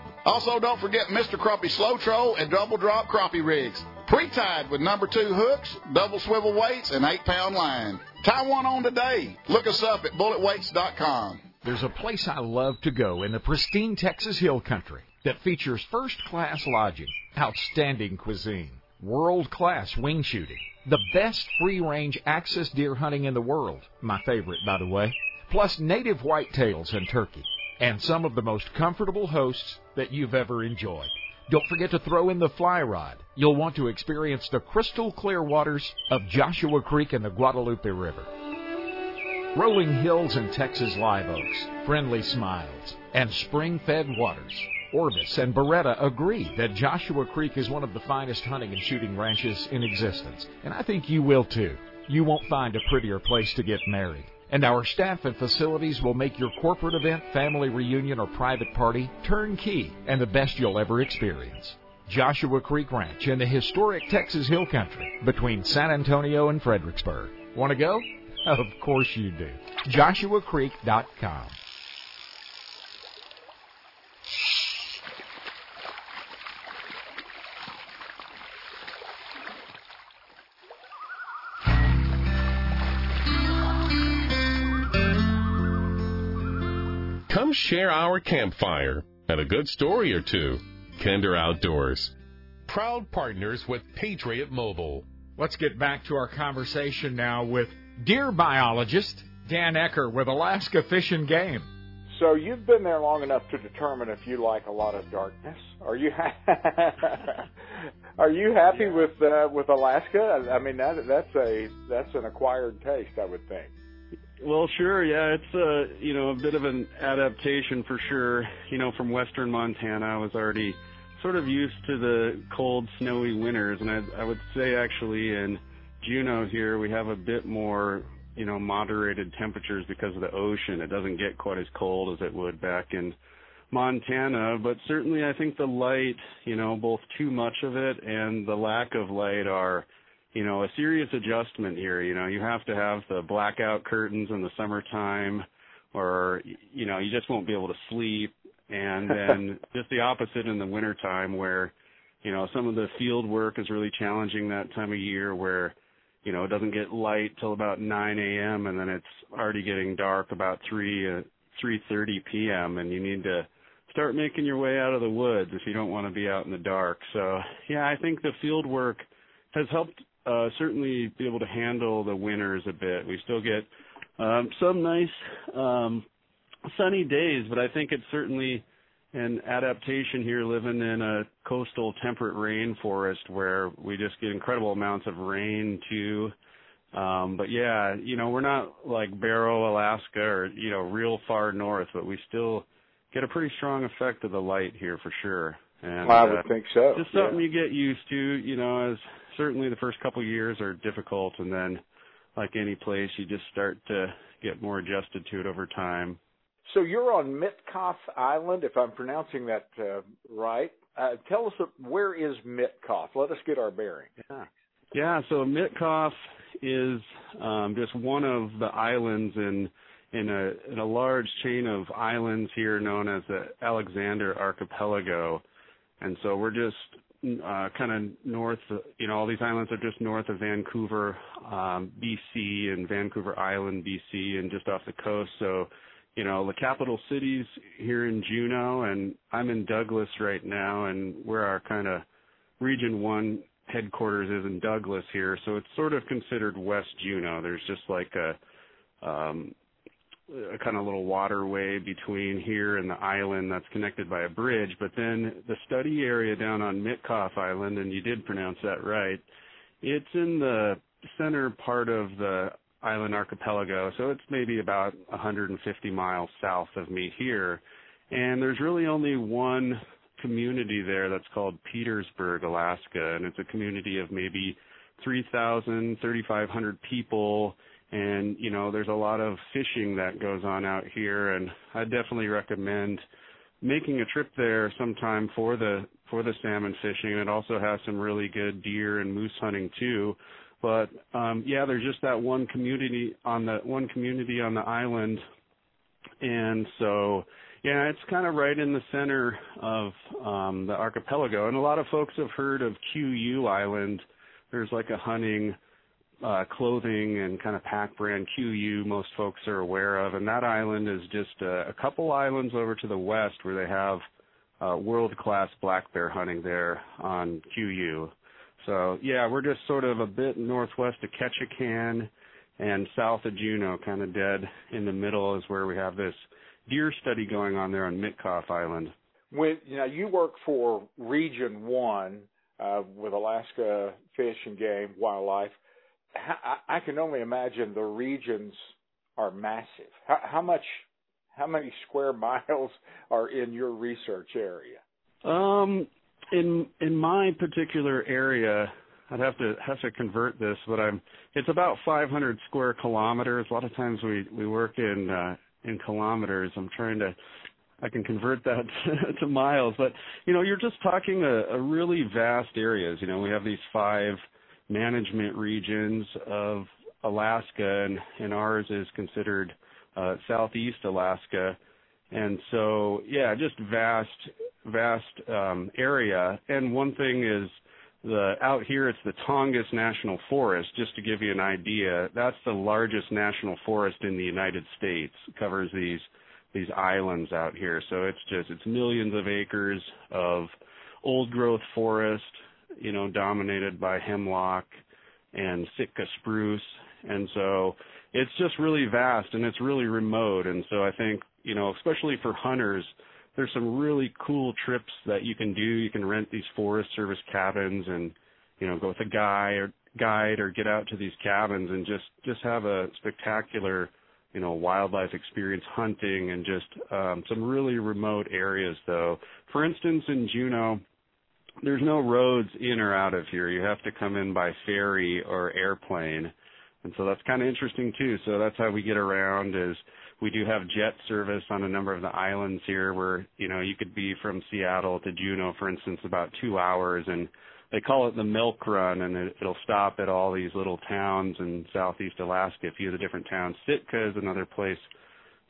Also, don't forget Mr. Crappie Slow Troll and Double Drop Crappie Rigs. Pre-tied with number two hooks, double swivel weights, and eight pound line. Tie one on today. Look us up at bulletweights.com. There's a place I love to go in the pristine Texas Hill Country that features first class lodging, outstanding cuisine, world class wing shooting, the best free range access deer hunting in the world, my favorite by the way, plus native whitetails and turkey, and some of the most comfortable hosts that you've ever enjoyed. Don't forget to throw in the fly rod. You'll want to experience the crystal clear waters of Joshua Creek and the Guadalupe River. Rolling hills and Texas live oaks, friendly smiles, and spring fed waters. Orvis and Beretta agree that Joshua Creek is one of the finest hunting and shooting ranches in existence, and I think you will too. You won't find a prettier place to get married. And our staff and facilities will make your corporate event, family reunion, or private party turnkey and the best you'll ever experience. Joshua Creek Ranch in the historic Texas Hill Country between San Antonio and Fredericksburg. Want to go? Of course you do. JoshuaCreek.com. Come share our campfire and a good story or two. Kinder Outdoors. Proud partners with Patriot Mobile. Let's get back to our conversation now with deer biologist Dan Eacker with Alaska Fish and Game. So you've been there long enough to determine if you like a lot of darkness. Are you ha- are you happy Yeah. with uh, with Alaska? I mean that that's a that's an acquired taste, I would think. Well, sure, yeah, it's uh, you know a bit of an adaptation for sure. You know, from western Montana, I was already sort of used to the cold, snowy winters, and I, I would say actually in Juneau here we have a bit more you know moderated temperatures because of the ocean. It doesn't get quite as cold as it would back in Montana, but certainly I think the light, you know, both too much of it and the lack of light are you know, a serious adjustment here. You know, you have to have the blackout curtains in the summertime or, you know, you just won't be able to sleep. And then just the opposite in the wintertime where, you know, some of the field work is really challenging that time of year where, you know, it doesn't get light till about 9 a.m. and then it's already getting dark about 3, uh, 3.30 p.m. and you need to start making your way out of the woods if you don't want to be out in the dark. So, yeah, I think the field work has helped uh, certainly be able to handle the winters a bit. We still get um, some nice um, sunny days, but I think it's certainly an adaptation here living in a coastal temperate rainforest where we just get incredible amounts of rain too. Um, but yeah, you know, we're not like Barrow, Alaska or, you know, real far north, but we still get a pretty strong effect of the light here for sure. And I would uh, think so. just yeah. something you get used to, you know, as certainly the first couple years are difficult and then like any place you just start to get more adjusted to it over time. So you're on Mitkof Island, if I'm pronouncing that uh, right. Uh, tell us where is Mitkof? Let us get our bearing. Yeah. Yeah, so Mitkof is um, just one of the islands in in a in a large chain of islands here known as the Alexander Archipelago. And so we're just uh, kind of north, you know, all these islands are just north of Vancouver, um, BC, and Vancouver Island, BC, and just off the coast. So, you know, the capital cities here in Juneau, and I'm in Douglas right now, and where our kind of Region 1 headquarters is in Douglas here. So it's sort of considered West Juneau. There's just like a, um, a kind of little waterway between here and the island that's connected by a bridge. But then the study area down on Mitkof Island, and you did pronounce that right, it's in the center part of the island archipelago. So it's maybe about 150 miles south of me here. And there's really only one community there that's called Petersburg, Alaska. And it's a community of maybe 3,000, 3,500 people and you know there's a lot of fishing that goes on out here and I definitely recommend making a trip there sometime for the for the salmon fishing. It also has some really good deer and moose hunting too. But um yeah there's just that one community on the one community on the island. And so yeah it's kind of right in the center of um the archipelago. And a lot of folks have heard of Kuiu Island. There's like a hunting uh, clothing and kind of pack brand Kuiu most folks are aware of. And that island is just a, a couple islands over to the west where they have uh, world class black bear hunting there on Kuiu. So yeah, we're just sort of a bit northwest of Ketchikan and south of Juneau, kind of dead in the middle is where we have this deer study going on there on Mitkof Island. When you know you work for Region One uh, with Alaska Fish and Game Wildlife, I, can only imagine the regions are massive. How, how much, how many square miles are in your research area? Um, in in my particular area, I'd have to have to convert this, but I'm it's about 500 square kilometers. A lot of times we we work in uh, in kilometers. I'm trying to I can convert that to miles, but you know, you're just talking a, a really vast areas. You know, we have these five management regions of Alaska, and, and ours is considered uh, Southeast Alaska. And so, yeah, just vast, vast um, area. And one thing is the out here it's the Tongass National Forest. Just to give you an idea, that's the largest national forest in the United States. It covers these these islands out here. So it's just it's millions of acres of old growth forest, you know, dominated by hemlock and Sitka spruce. And so it's just really vast and it's really remote. And so I think, you know, especially for hunters, there's some really cool trips that you can do. You can rent these Forest Service cabins and, you know, go with a guy or guide or get out to these cabins and just just have a spectacular, you know, wildlife experience hunting and just um some really remote areas though. For instance, in Juneau, there's no roads in or out of here. You have to come in by ferry or airplane. And so that's kind of interesting too. So that's how we get around is we do have jet service on a number of the islands here where, you know, you could be from Seattle to Juneau, for instance, about two hours and they call it the milk run and it, it'll stop at all these little towns in southeast Alaska, a few of the different towns. Sitka is another place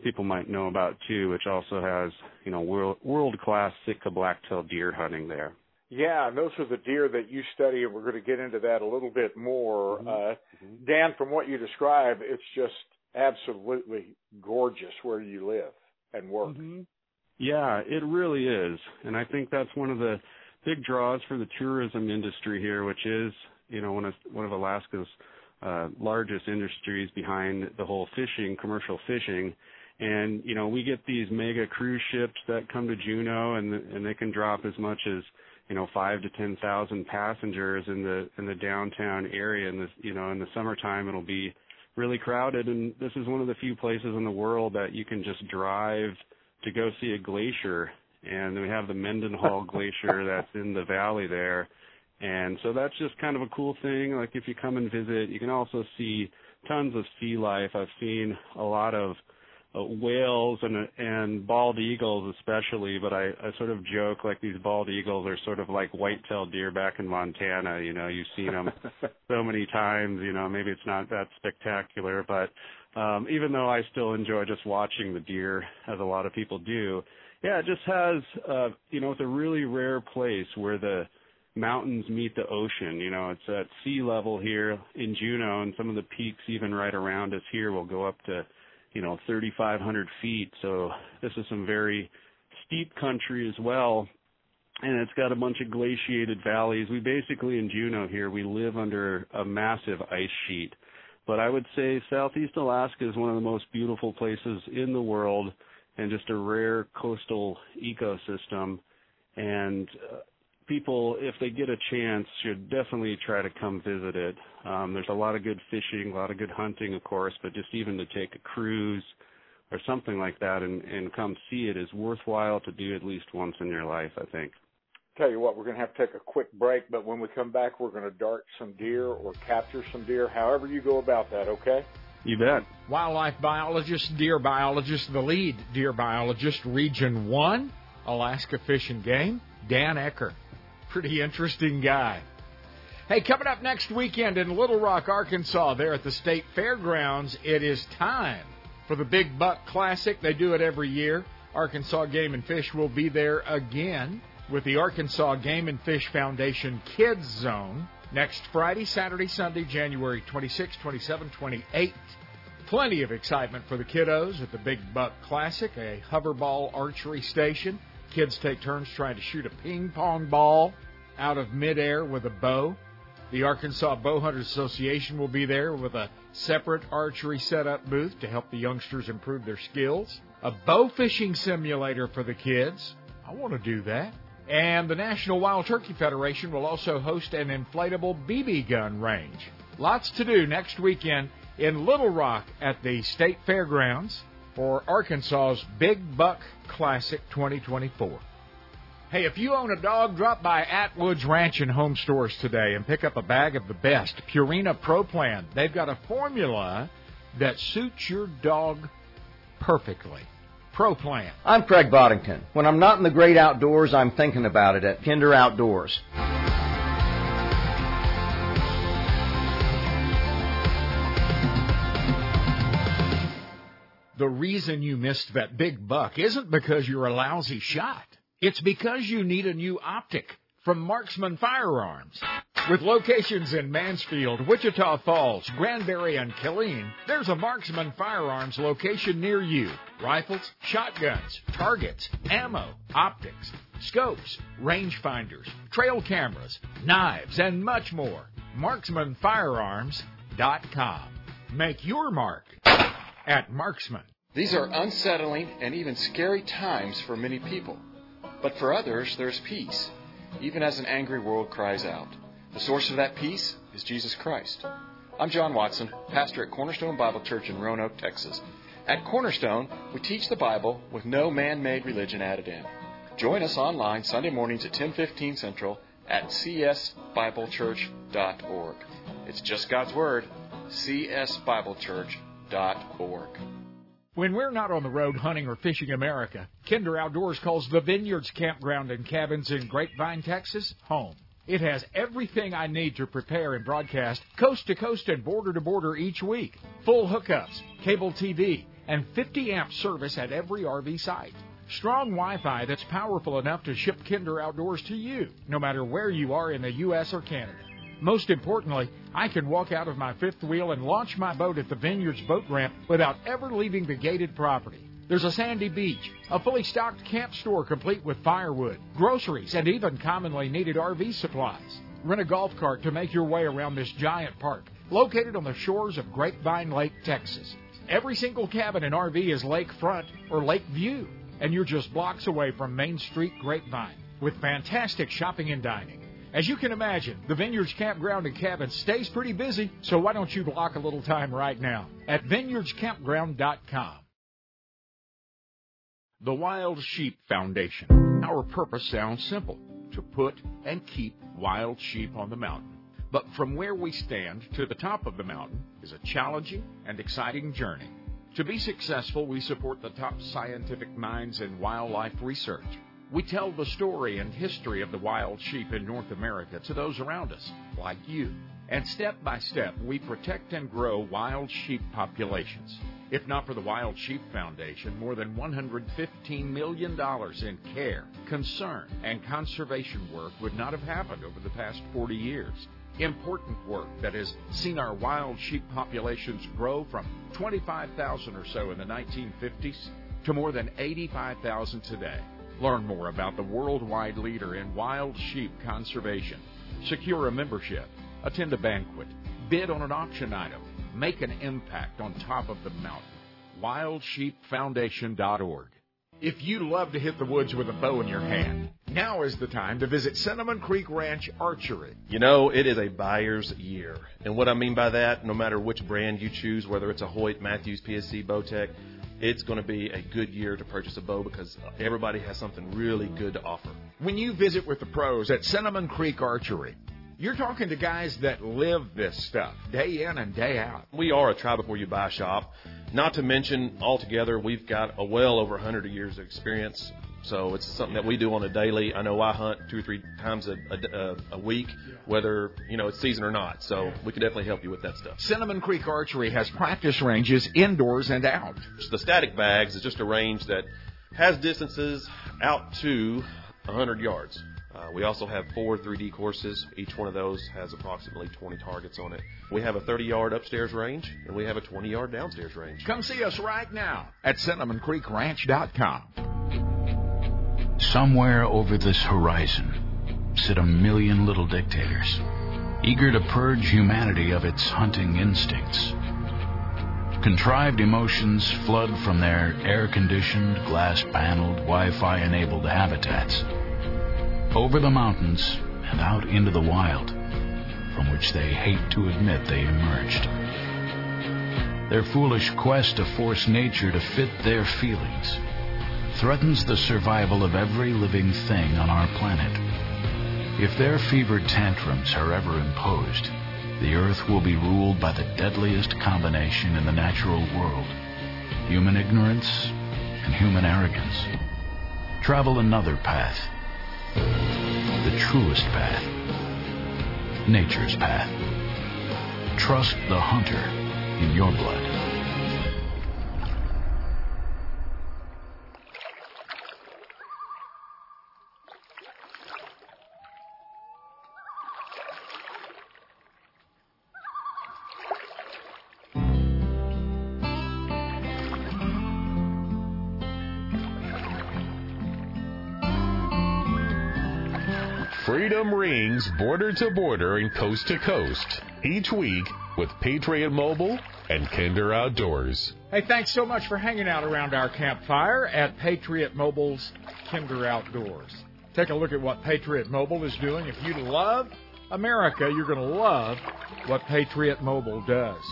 people might know about too, which also has, you know, world world class Sitka black-tailed deer hunting there. Yeah, and those are the deer that you study, and we're going to get into that a little bit more. Mm-hmm. Uh, mm-hmm. Dan, from what you describe, it's just absolutely gorgeous where you live and work. Mm-hmm. Yeah, it really is, and I think that's one of the big draws for the tourism industry here, which is, you know, one of one of Alaska's uh, largest industries behind the whole fishing, commercial fishing. And you know, we get these mega cruise ships that come to Juneau, and and they can drop as much as you know five to ten thousand passengers in the in the downtown area in the you know in the summertime. It'll be really crowded and this is one of the few places in the world that you can just drive to go see a glacier. And we have the Mendenhall glacier that's in the valley there. And so that's just kind of a cool thing. Like if you come and visit you can also see tons of sea life. I've seen a lot of uh, whales and and bald eagles especially but I, I sort of joke like these bald eagles are sort of like white-tailed deer back in Montana you know you've seen them so many times you know maybe it's not that spectacular but um even though I still enjoy just watching the deer as a lot of people do yeah it just has uh you know it's a really rare place where the mountains meet the ocean you know it's at sea level here in Juneau and some of the peaks even right around us here will go up to you know 3,500 feet. So this is some very steep country as well, and it's got a bunch of glaciated valleys. We basically in Juneau here we live under a massive ice sheet. But I would say Southeast Alaska is one of the most beautiful places in the world and just a rare coastal ecosystem. And uh, people, if they get a chance, should definitely try to come visit it. Um, there's a lot of good fishing, a lot of good hunting, of course, but just even to take a cruise or something like that and, and come see it is worthwhile to do at least once in your life, I think. Tell you what, we're going to have to take a quick break, but when we come back, we're going to dart some deer or capture some deer, however you go about that, okay? You bet. Wildlife biologist, deer biologist, the lead deer biologist, Region 1, Alaska Fish and Game, Dan Eacker. Pretty interesting guy. Hey, coming up next weekend in Little Rock, Arkansas, there at the State Fairgrounds, it is time for the Big Buck Classic. They do it every year. Arkansas Game and Fish will be there again with the Arkansas Game and Fish Foundation Kids Zone next Friday, Saturday, Sunday, January 26, 27, 28. Plenty of excitement for the kiddos at the Big Buck Classic, a hoverball archery station. Kids take turns trying to shoot a ping pong ball out of midair with a bow. The Arkansas Bowhunters Association will be there with a separate archery setup booth to help the youngsters improve their skills. A bow fishing simulator for the kids. I want to do that. And the National Wild Turkey Federation will also host an inflatable BB gun range. Lots to do next weekend in Little Rock at the State Fairgrounds for Arkansas's Big Buck Classic 2024. Hey, if you own a dog, drop by Atwood's Ranch and Home Stores today and pick up a bag of the best Purina Pro Plan. They've got a formula that suits your dog perfectly. Pro Plan. I'm Craig Boddington. When I'm not in the great outdoors, I'm thinking about it at Kinder Outdoors. Reason you missed that big buck isn't because you're a lousy shot. It's because you need a new optic from Marksman Firearms. With locations in Mansfield, Wichita Falls, Granbury, and Killeen, there's a Marksman Firearms location near you. Rifles, shotguns, targets, ammo, optics, scopes, rangefinders, trail cameras, knives, and much more. MarksmanFirearms.com. Make your mark at Marksman. These are unsettling and even scary times for many people. But for others, there's peace, even as an angry world cries out. The source of that peace is Jesus Christ. I'm John Watson, pastor at Cornerstone Bible Church in Roanoke, Texas. At Cornerstone, we teach the Bible with no man-made religion added in. Join us online Sunday mornings at 10:15 Central at csbiblechurch.org. It's just God's word, csbiblechurch.org. When we're not on the road hunting or fishing America, Kinder Outdoors calls the Vineyards Campground and Cabins in Grapevine, Texas, home. It has everything I need to prepare and broadcast coast to coast and border to border each week. Full hookups, cable TV, and 50 amp service at every RV site. Strong Wi Fi that's powerful enough to ship Kinder Outdoors to you, no matter where you are in the U.S. or Canada. Most importantly, I can walk out of my fifth wheel and launch my boat at the Vineyards boat ramp without ever leaving the gated property. There's a sandy beach, a fully stocked camp store complete with firewood, groceries, and even commonly needed RV supplies. Rent a golf cart to make your way around this giant park, located on the shores of Grapevine Lake, Texas. Every single cabin and RV is lakefront or lake view, and you're just blocks away from Main Street Grapevine with fantastic shopping and dining. As you can imagine, the Vineyards Campground and Cabin stays pretty busy, so why don't you block a little time right now at vineyardscampground.com. The Wild Sheep Foundation. Our purpose sounds simple to put and keep wild sheep on the mountain. But from where we stand to the top of the mountain is a challenging and exciting journey. To be successful, we support the top scientific minds in wildlife research. We tell the story and history of the wild sheep in North America to those around us, like you. And step by step, we protect and grow wild sheep populations. If not for the Wild Sheep Foundation, more than $115 million in care, concern, and conservation work would not have happened over the past 40 years. Important work that has seen our wild sheep populations grow from 25,000 or so in the 1950s to more than 85,000 today. Learn more about the worldwide leader in wild sheep conservation. Secure a membership, attend a banquet, bid on an auction item, make an impact on top of the mountain. WildSheepFoundation.org. If you love to hit the woods with a bow in your hand, now is the time to visit Cinnamon Creek Ranch Archery. You know, it is a buyer's year. And what I mean by that, no matter which brand you choose, whether it's a Hoyt, Mathews, PSC, Bowtech, it's going to be a good year to purchase a bow because everybody has something really good to offer. When you visit with the pros at Cinnamon Creek Archery, you're talking to guys that live this stuff day in and day out. We are a try before you buy shop. Not to mention, altogether, we've got a well over 100 years of experience. So it's something that we do on a daily. I know I hunt two or three times a, a, a week, whether you know it's season or not. So we can definitely help you with that stuff. Cinnamon Creek Archery has practice ranges indoors and out. The static bags is just a range that has distances out to 100 yards. Uh, we also have four 3D courses. Each one of those has approximately 20 targets on it. We have a 30 yard upstairs range and we have a 20 yard downstairs range. Come see us right now at cinnamoncreekranch.com. Somewhere over this horizon sit a million little dictators. eager to purge humanity of its hunting instincts. Contrived emotions flood from their air conditioned, glass paneled, Wi Fi enabled habitats over the mountains and out into the wild, from which they hate to admit they emerged. Their foolish quest to force nature to fit their feelings threatens the survival of every living thing on our planet. If their fevered tantrums are ever imposed, the Earth will be ruled by the deadliest combination in the natural world human ignorance and human arrogance. Travel another path, the truest path, nature's path. Trust the hunter in your blood. Rings border to border and coast to coast each week with Patriot Mobile and Kinder Outdoors. Hey, thanks so much for hanging out around our campfire at Patriot Mobile's Kinder Outdoors. Take a look at what Patriot Mobile is doing. If you love America, you're going to love what Patriot Mobile does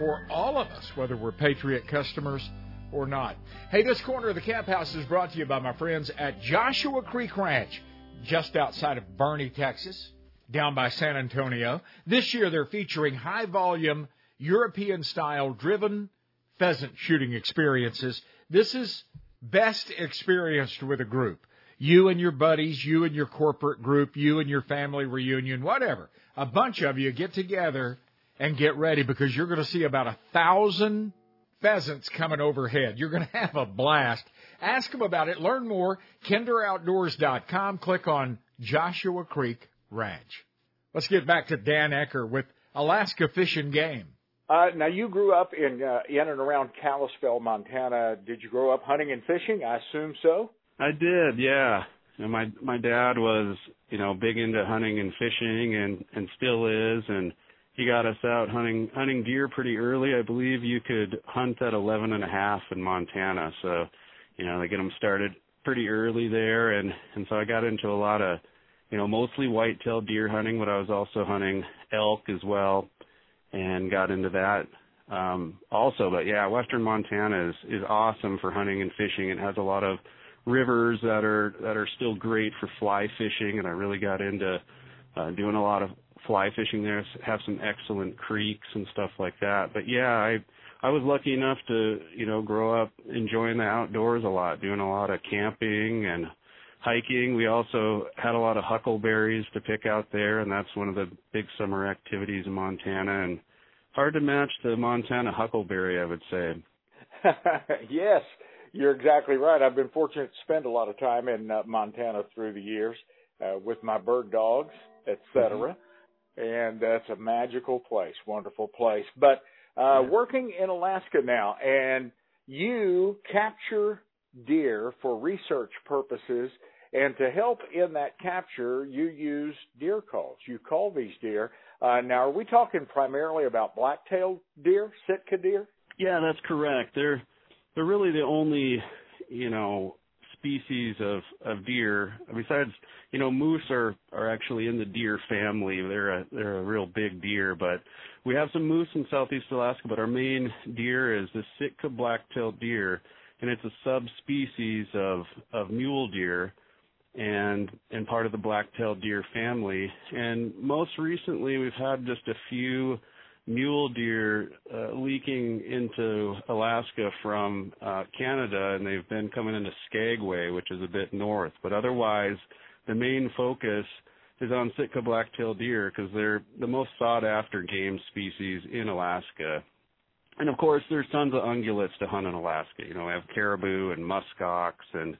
for all of us, whether we're Patriot customers or not. Hey, this corner of the camp house is brought to you by my friends at Joshua Creek Ranch, just outside of Boerne, Texas, down by San Antonio. This year they're featuring high volume European style driven pheasant shooting experiences. This is best experienced with a group. You and your buddies, you and your corporate group, you and your family reunion, whatever. A bunch of you get together and get ready because you're going to see about a thousand pheasants coming overhead. You're going to have a blast. Ask them about it. Learn more. KinderOutdoors.com. Click on Joshua Creek Ranch. Let's get back to Dan Eacker with Alaska Fish and Game. Uh, now you grew up in uh, in and around Kalispell, Montana. Did you grow up hunting and fishing? I assume so. I did, yeah. And my my dad was, you know, big into hunting and fishing and and still is and he got us out hunting hunting deer pretty early. I believe you could hunt at eleven and a half in Montana. So, you know, they get them started pretty early there. And and so I got into a lot of you know, mostly white-tailed deer hunting, but I was also hunting elk as well and got into that um also. But yeah western montana is is awesome for hunting and fishing. It has a lot of rivers that are that are still great for fly fishing. And i really got into uh doing a lot of fly fishing there. Have some excellent creeks and stuff like that. But yeah i i was lucky enough to you know grow up enjoying the outdoors a lot doing a lot of camping and hiking we also had a lot of huckleberries to pick out there and that's one of the big summer activities in montana and hard to match the montana huckleberry i would say yes, you're exactly right. I've been fortunate to spend a lot of time in uh, Montana through the years uh, with my bird dogs, etc. And that's a magical place, wonderful place. But uh, working in Alaska now, and you capture deer for research purposes, and to help in that capture, you use deer calls. You call these deer. Uh, now, are we talking primarily about black-tailed deer, Sitka deer? Yeah, that's correct. They're they're really the only, you know, species of of deer besides, you know, moose are are actually in the deer family. They're a they're a real big deer, but we have some moose in southeast Alaska, but our main deer is the Sitka black-tailed deer, and it's a subspecies of of mule deer and and part of the black-tailed deer family. And most recently, we've had just a few mule deer uh, leaking into Alaska from uh, Canada, and they've been coming into Skagway, which is a bit north. But otherwise, the main focus is on Sitka black-tailed deer because they're the most sought-after game species in Alaska. And of course, there's tons of ungulates to hunt in Alaska. You know, we have caribou and muskox and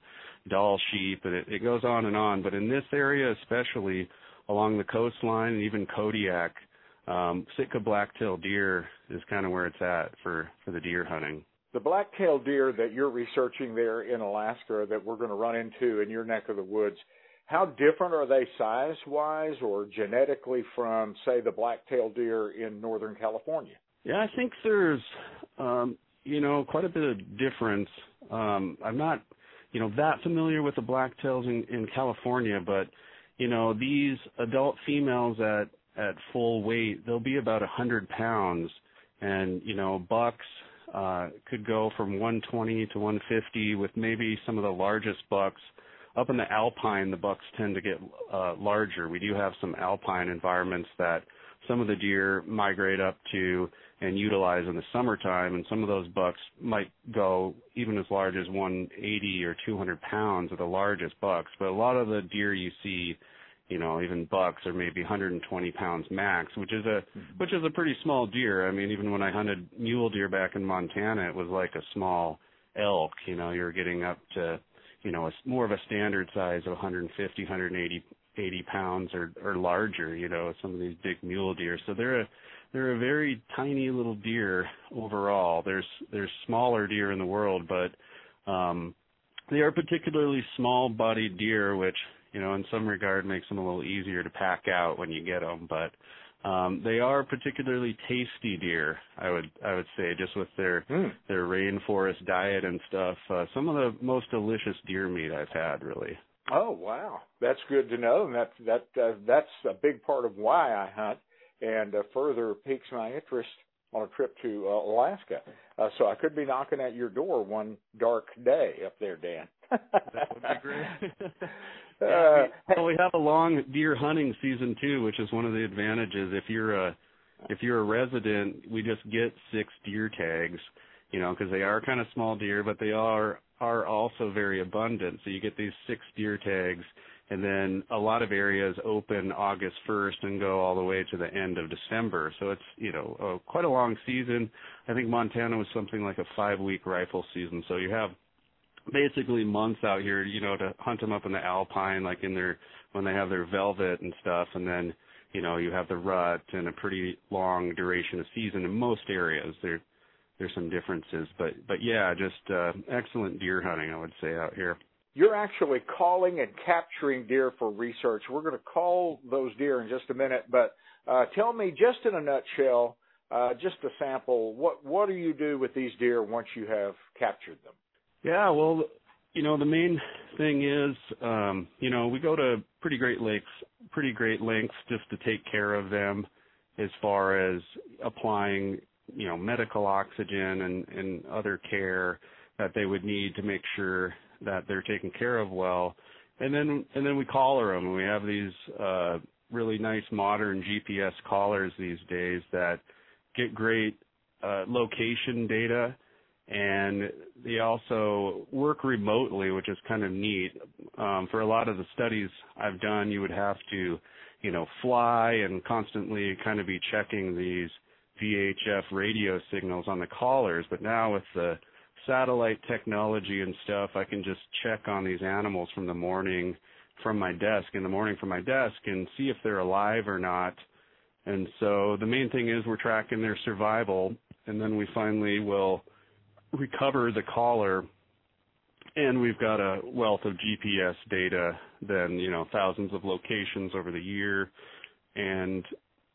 Dall sheep, and it, it goes on and on. But in this area, especially along the coastline and even Kodiak, um, Sitka black-tailed deer is kind of where it's at for for the deer hunting. The black-tailed deer that you're researching there in Alaska that we're going to run into in your neck of the woods, how different are they size wise or genetically from, say, the black-tailed deer in Northern California? Yeah, I think there's, um, you know, quite a bit of difference. Um, I'm not, you know, that familiar with the blacktails in, in California, but you know, these adult females at at full weight, they'll be about a hundred pounds, and you know, bucks uh, could go from 120 to 150 with maybe some of the largest bucks. Up in the alpine, the bucks tend to get uh, larger. We do have some alpine environments that some of the deer migrate up to and utilize in the summertime, and some of those bucks might go even as large as 180 or 200 pounds are the largest bucks. But a lot of the deer you see, you know, even bucks are maybe 120 pounds max, which is a which is a pretty small deer. I mean, even when I hunted mule deer back in Montana, it was like a small elk. You know, you're getting up to you know, a, more of a standard size of 150, 180 80 pounds or or larger. You know, some of these big mule deer. So they're a they're a very tiny little deer overall. There's there's smaller deer in the world, but um, they are particularly small-bodied deer, which you know in some regard makes them a little easier to pack out when you get them. But um, they are particularly tasty deer, I would I would say, just with their mm. their rainforest diet and stuff. Uh, some of the most delicious deer meat I've had, really. Oh wow, that's good to know, and that that uh, that's a big part of why I hunt and uh, further piques my interest on a trip to uh, Alaska. Uh, so I could be knocking at your door one dark day up there, Dan. that would be great. Uh, yeah, we, well, we have a long deer hunting season too, which is one of the advantages. If you're a if you're a resident, we just get six deer tags, you know, because they are kind of small deer, but they are are also very abundant. So you get these six deer tags and then a lot of areas open August 1st and go all the way to the end of December. So it's you know uh, quite a long season. I think Montana was something like a five week rifle season. So you have basically months out here, you know, to hunt them up in the alpine, like in their when they have their velvet and stuff, and then you know you have the rut and a pretty long duration of season in most areas. There there's some differences, but but yeah, just uh, excellent deer hunting, I would say out here you're actually calling and capturing deer for research. We're going to call those deer in just a minute, but uh, tell me just in a nutshell, uh, just a sample, what what do you do with these deer once you have captured them? Yeah, well, you know, the main thing is, um, you know, we go to pretty great lakes, pretty great lengths just to take care of them as far as applying, you know, medical oxygen and, and other care that they would need to make sure that they're taken care of well. And then and then we collar them. We have these uh, really nice modern GPS collars these days that get great uh, location data, and they also work remotely, which is kind of neat. Um, for a lot of the studies I've done, you would have to, you know, fly and constantly kind of be checking these VHF radio signals on the collars. But now with the satellite technology and stuff, I can just check on these animals from the morning from my desk in the morning from my desk and see if they're alive or not. And so the main thing is we're tracking their survival and then we finally will recover the collar and we've got a wealth of GPS data then, you know, thousands of locations over the year and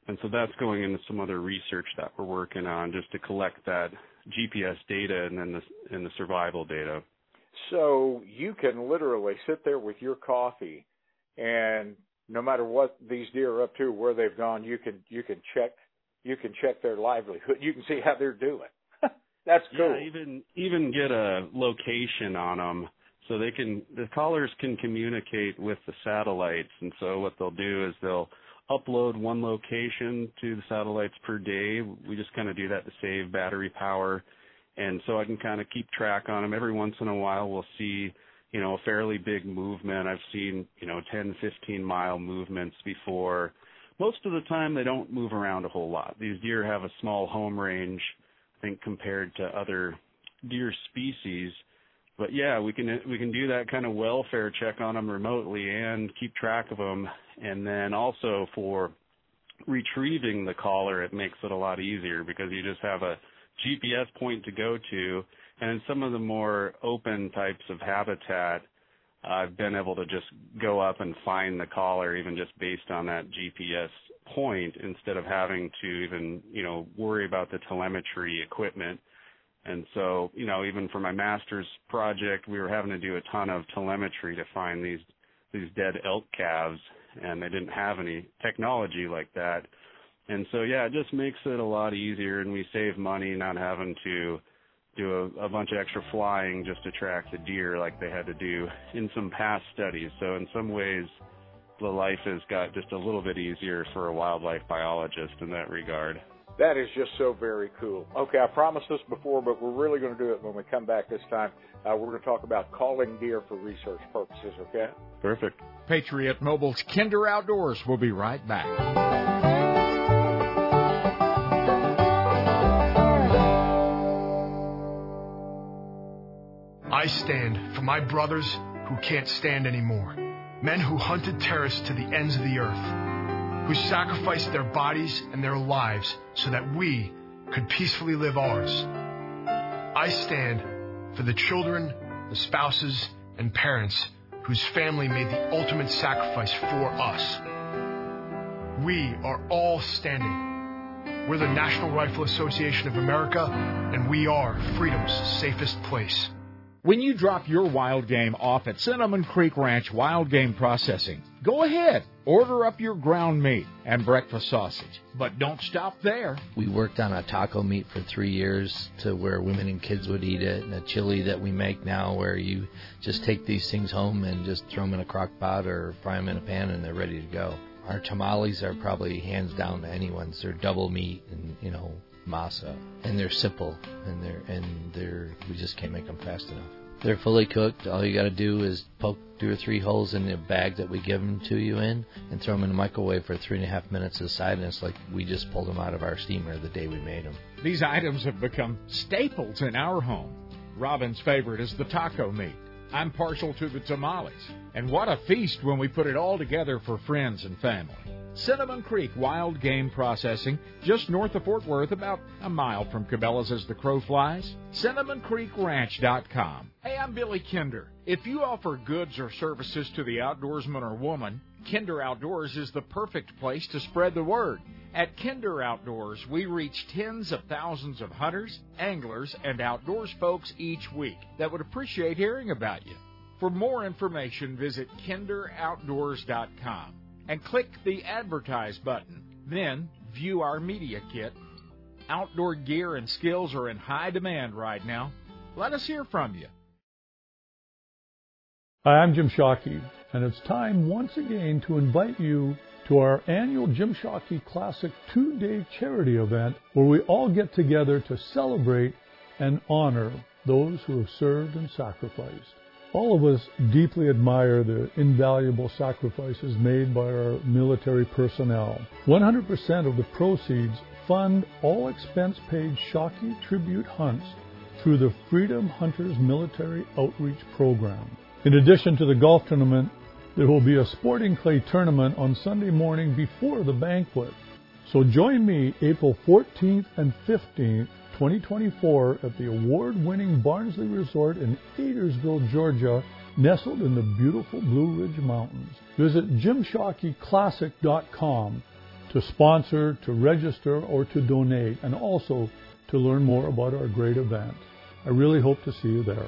and so that's going into some other research that we're working on just to collect that GPS data and then the and the survival data. So you can literally sit there with your coffee, and no matter what these deer are up to, where they've gone, you can you can check you can check their livelihood. You can see how they're doing. That's cool. Yeah, even even get a location on them so they can the callers can communicate with the satellites and so what they'll do is they'll upload one location to the satellites per day. We just kind of do that to save battery power. And so I can kind of keep track on them. Every once in a while we'll see, you know, a fairly big movement. I've seen, you know, 10, 15 mile movements before. Most of the time they don't move around a whole lot. These deer have a small home range, think, compared to other deer species. But yeah, we can we can do that kind of welfare check on them remotely and keep track of them, and then also for retrieving the collar, it makes it a lot easier because you just have a GPS point to go to, and in some of the more open types of habitat, I've been able to just go up and find the caller even just based on that GPS point instead of having to even, you know, worry about the telemetry equipment. And so, you know, even for my master's project, we were having to do a ton of telemetry to find these these dead elk calves and they didn't have any technology like that. And so yeah, it just makes it a lot easier and we save money not having to do a, a bunch of extra flying just to track the deer like they had to do in some past studies. So in some ways, the life has got just a little bit easier for a wildlife biologist in that regard. That is just so very cool. Okay, I promised this before, but we're really going to do it when we come back this time. Uh, we're going to talk about calling deer for research purposes, okay? Perfect. Patriot Mobile's Kinder Outdoors We'll be right back. I stand for my brothers who can't stand anymore. Men who hunted terrorists to the ends of the earth, who sacrificed their bodies and their lives so that we could peacefully live ours. I stand for the children, the spouses, and parents whose family made the ultimate sacrifice for us. We are all standing. We're the National Rifle Association of America, and we are freedom's safest place. When you drop your wild game off at Cinnamon Creek Ranch Wild Game Processing, go ahead, order up your ground meat and breakfast sausage. But don't stop there. We worked on a taco meat for three years to where women and kids would eat it, and a chili that we make now where you just take these things home and just throw them in a crock pot or fry them in a pan and they're ready to go. Our tamales are probably hands down to anyone's. They're double meat and, you know, masa, and they're simple, and they're and they're we just can't make them fast enough. They're fully cooked. All you got to do is poke two or three holes in the bag that we give them to you in, and throw them in the microwave for three and a half minutes aside, and it's like we just pulled them out of our steamer the day we made them. These items have become staples in our home. Robin's favorite is the taco meat. I'm partial to the tamales. And what a feast when we put it all together for friends and family. Cinnamon Creek Wild Game Processing, just north of Fort Worth, about a mile from Cabela's as the crow flies. CinnamonCreekRanch.com. Hey, I'm Billy Kinder. If you offer goods or services to the outdoorsman or woman, Kinder Outdoors is the perfect place to spread the word. At Kinder Outdoors, we reach tens of thousands of hunters, anglers, and outdoors folks each week that would appreciate hearing about you. For more information, visit kinderoutdoors.com and click the Advertise button. Then, view our media kit. Outdoor gear and skills are in high demand right now. Let us hear from you. Hi, I'm Jim Shockey, and it's time once again to invite you to our annual Jim Shockey Classic two day charity event where we all get together to celebrate and honor those who have served and sacrificed. All of us deeply admire the invaluable sacrifices made by our military personnel. 100% of the proceeds fund all expense paid Shockey tribute hunts through the Freedom Hunters Military Outreach Program. In addition to the golf tournament, there will be a sporting clay tournament on Sunday morning before the banquet. So join me April 14th and 15th 2024 at the award-winning Barnsley Resort in Adairsville, Georgia, nestled in the beautiful Blue Ridge Mountains. Visit JimShockeyClassic.com to sponsor, to register, or to donate, and also to learn more about our great event. I really hope to see you there.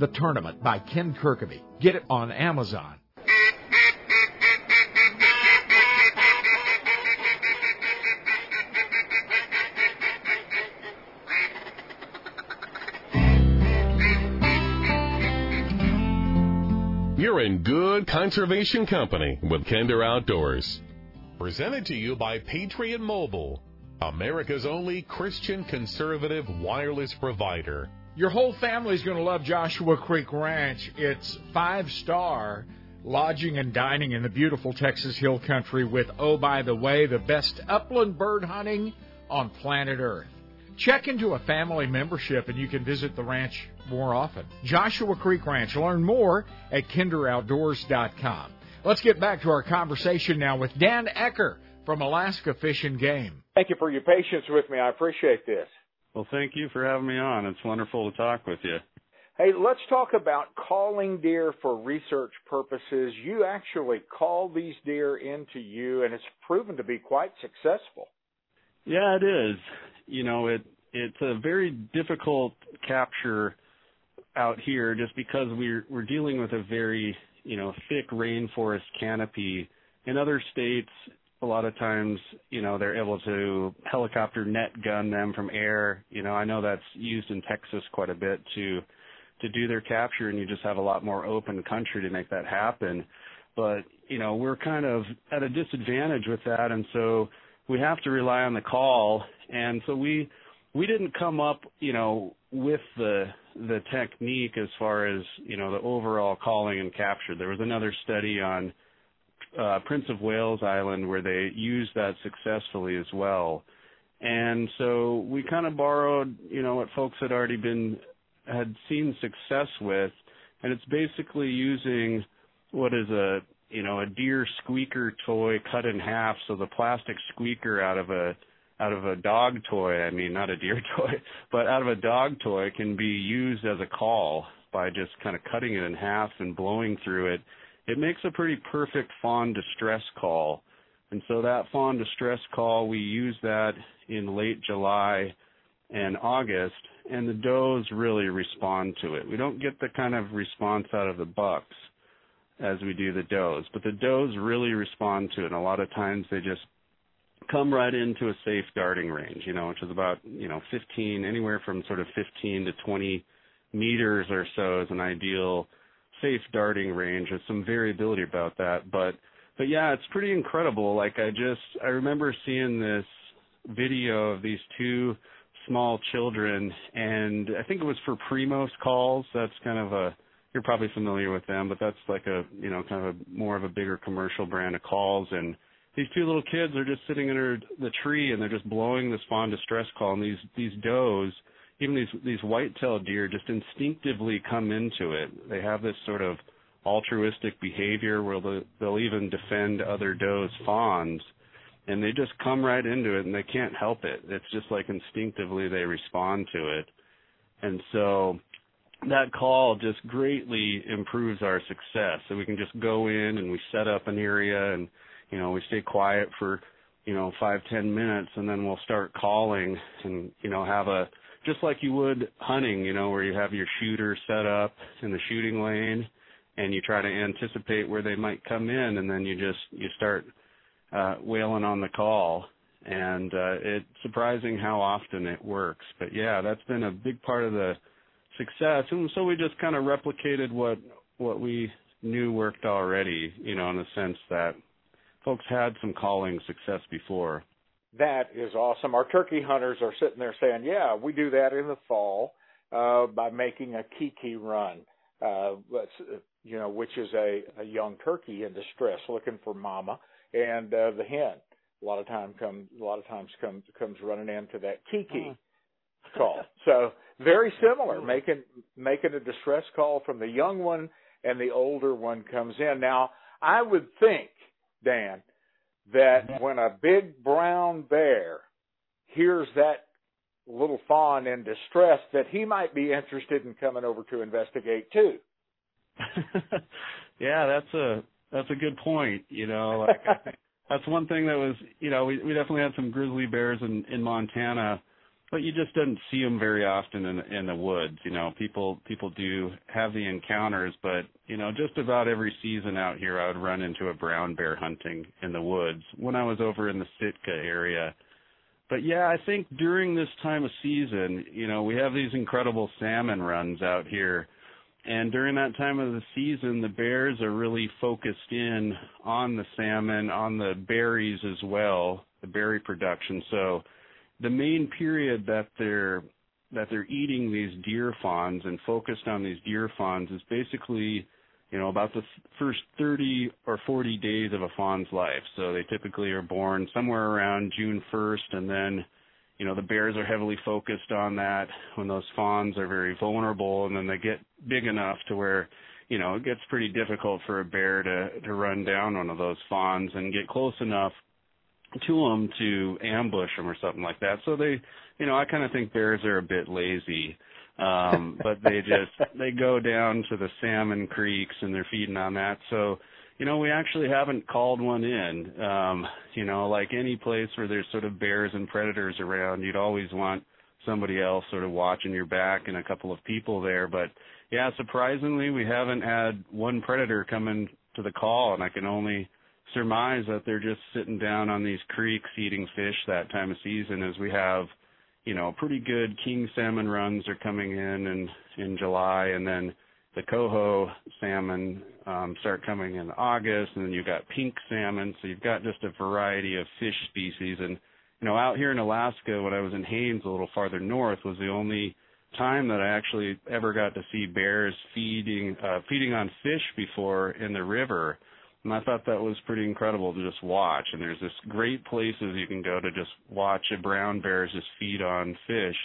The Tournament by Ken Kirkaby. Get it on Amazon. You're in good conservation company with Kinder Outdoors. Presented to you by Patriot Mobile, America's only Christian conservative wireless provider. Your whole family's going to love Joshua Creek Ranch. It's five star lodging and dining in the beautiful Texas Hill Country with, oh, by the way, the best upland bird hunting on planet Earth. Check into a family membership and you can visit the ranch more often. Joshua Creek Ranch. Learn more at kinderoutdoors.com. Let's get back to our conversation now with Dan Eacker from Alaska Fish and Game. Thank you for your patience with me. I appreciate this. Well, thank you for having me on. It's wonderful to talk with you. Hey, let's talk about calling deer for research purposes. You actually call these deer into you, and it's proven to be quite successful. Yeah, it is. You know, it it's a very difficult capture out here just because we're we're dealing with a very you know thick rainforest canopy. In other states, a lot of times, you know, they're able to helicopter net gun them from air. You know, I know that's used in Texas quite a bit to to do their capture and you just have a lot more open country to make that happen. But, you know, we're kind of at a disadvantage with that and so we have to rely on the call and so we we didn't come up, you know, with the the technique as far as, you know, the overall calling and capture. There was another study on uh, Prince of Wales Island where they used that successfully as well. And so we kind of borrowed, you know, what folks had already been had seen success with, and it's basically using what is a you know a deer squeaker toy cut in half, so the plastic squeaker out of a out of a dog toy, I mean not a deer toy, but out of a dog toy can be used as a call by just kind of cutting it in half and blowing through it it makes a pretty perfect fawn distress call. And so that fawn distress call, we use that in late July and August, and the does really respond to it. We don't get the kind of response out of the bucks as we do the does, but the does really respond to it. And a lot of times they just come right into a safe darting range, you know, which is about, you know, 15, anywhere from sort of 15 to 20 meters or so is an ideal safe darting range. There's some variability about that, but but yeah, it's pretty incredible. Like I just I remember seeing this video of these two small children, and I think it was for Primos calls. That's kind of a you're probably familiar with them, but that's like a you know kind of a more of a bigger commercial brand of calls and these two little kids are just sitting under the tree and they're just blowing this fawn distress call and these these does even these these white-tailed deer just instinctively come into it. They have this sort of altruistic behavior where they'll, they'll even defend other does fawns and they just come right into it and they can't help it. It's just like instinctively they respond to it. And so that call just greatly improves our success. So we can just go in and we set up an area and you know, we stay quiet for, you know, five, ten minutes and then we'll start calling and, you know, have a just like you would hunting, you know, where you have your shooter set up in the shooting lane and you try to anticipate where they might come in and then you just you start uh wailing on the call and uh it's surprising how often it works. But yeah, that's been a big part of the success. And so we just kind of replicated what what we knew worked already, you know, in the sense that folks had some calling success before. That is awesome. Our turkey hunters are sitting there saying, "Yeah, we do that in the fall uh, by making a kee-kee run, uh, you know, which is a, a young turkey in distress looking for mama, and uh, the hen a lot of time comes a lot of times comes comes running into that kee-kee uh-huh. call. So very similar, making making a distress call from the young one, and the older one comes in. Now, I would think, Dan, that when a big brown bear hears that little fawn in distress that he might be interested in coming over to investigate too. yeah, that's a that's a good point. You know, like that's one thing that was you know we we definitely had some grizzly bears in in Montana but you just didn't see them very often in in the woods. You know, people people do have the encounters, but you know, just about every season out here, I would run into a brown bear hunting in the woods when I was over in the Sitka area. But yeah, I think during this time of season, you know, we have these incredible salmon runs out here, and during that time of the season, the bears are really focused in on the salmon, on the berries as well, the berry production. So the main period that they're that they're eating these deer fawns and focused on these deer fawns is basically, you know, about the first 30 or 40 days of a fawn's life. So they typically are born somewhere around June 1st and then you know the bears are heavily focused on that when those fawns are very vulnerable and then they get big enough to where you know it gets pretty difficult for a bear to to run down one of those fawns and get close enough to them to ambush them or something like that so they you know i kind of think bears are a bit lazy um but they just they go down to the salmon creeks and they're feeding on that so you know, we actually haven't called one in. Um, you know, like any place where there's sort of bears and predators around, you'd always want somebody else sort of watching your back and a couple of people there. But yeah, surprisingly, we haven't had one predator come in to the call, and I can only surmise that they're just sitting down on these creeks eating fish that time of season as we have you know pretty good king salmon runs are coming in in in July and then the coho salmon um, start coming in August, and then you've got pink salmon. So you've got just a variety of fish species. And you know, out here in Alaska, when I was in Haines, a little farther north, was the only time that I actually ever got to see bears feeding uh, feeding on fish before in the river. And I thought that was pretty incredible to just watch. And there's this great places you can go to just watch a brown bears just feed on fish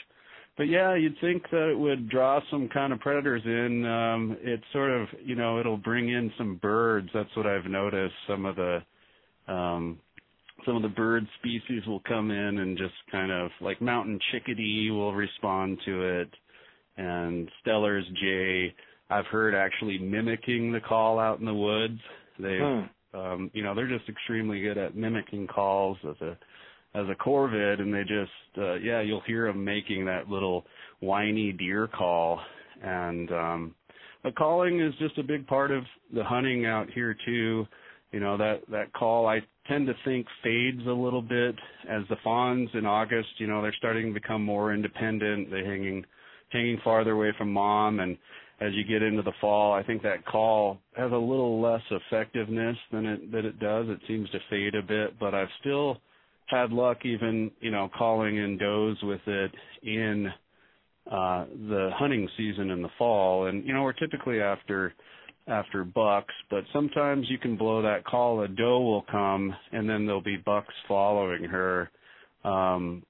but yeah, you'd think that it would draw some kind of predators in. Um, it sort of, you know, it'll bring in some birds. That's what I've noticed. Some of the, um, some of the bird species will come in and just kind of like mountain chickadee will respond to it, and Steller's jay. I've heard actually mimicking the call out in the woods. They, hmm. um, you know, they're just extremely good at mimicking calls as a as a corvid and they just uh, yeah you'll hear them making that little whiny deer call. And um the calling is just a big part of the hunting out here too. You know that that call i tend to think fades a little bit. As the fawns in august you know they're starting to become more independent. They're hanging hanging farther away from mom and as you get into the fall i think that call has a little less effectiveness than it that it does. It seems to fade a bit but i've still had luck even you know calling in does with it in uh the hunting season in the fall. And you know we're typically after after bucks but sometimes you can blow that call a doe will come and then there'll be bucks following her. Um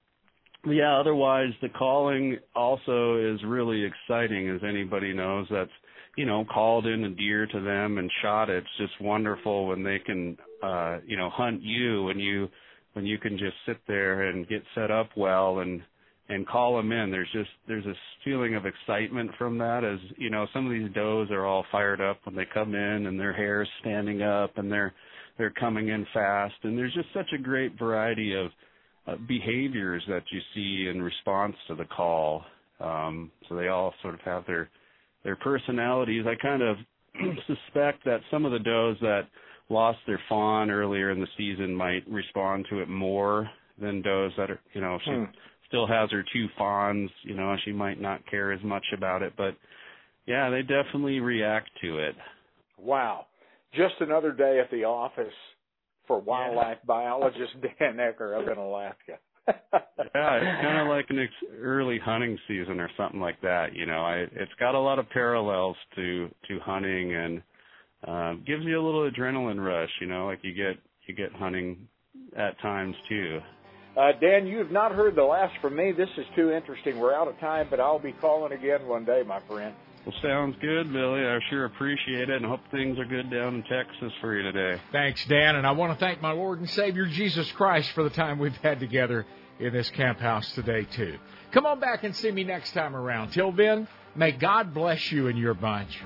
yeah otherwise the calling also is really exciting as anybody knows that's you know called in a deer to them and shot it. it's just wonderful when they can uh you know hunt you and you when you can just sit there and get set up well and and call them in. There's just there's this feeling of excitement from that as you know some of these does are all fired up when they come in and their hair's standing up and they're they're coming in fast and there's just such a great variety of uh, behaviors that you see in response to the call. Um, so they all sort of have their their personalities. I kind of suspect that some of the does that lost their fawn earlier in the season might respond to it more than does that are, you know, she hmm. still has her two fawns, you know, she might not care as much about it, but yeah, they definitely react to it. Wow. Just another day at the office for wildlife yeah. biologist Dan Eacker up in Alaska. yeah, it's kind of like an ex- early hunting season or something like that. You know, I, it's got a lot of parallels to to hunting and uh, gives you a little adrenaline rush. You know, like you get you get hunting at times too. Uh, Dan, you have not heard the last from me. This is too interesting. We're out of time, but I'll be calling again one day, my friend. Well, sounds good, Billy. I sure appreciate it and hope things are good down in Texas for you today. Thanks, Dan. And I want to thank my Lord and Savior Jesus Christ for the time we've had together in this camp house today, too. Come on back and see me next time around. Till then, may God bless you and your bunch.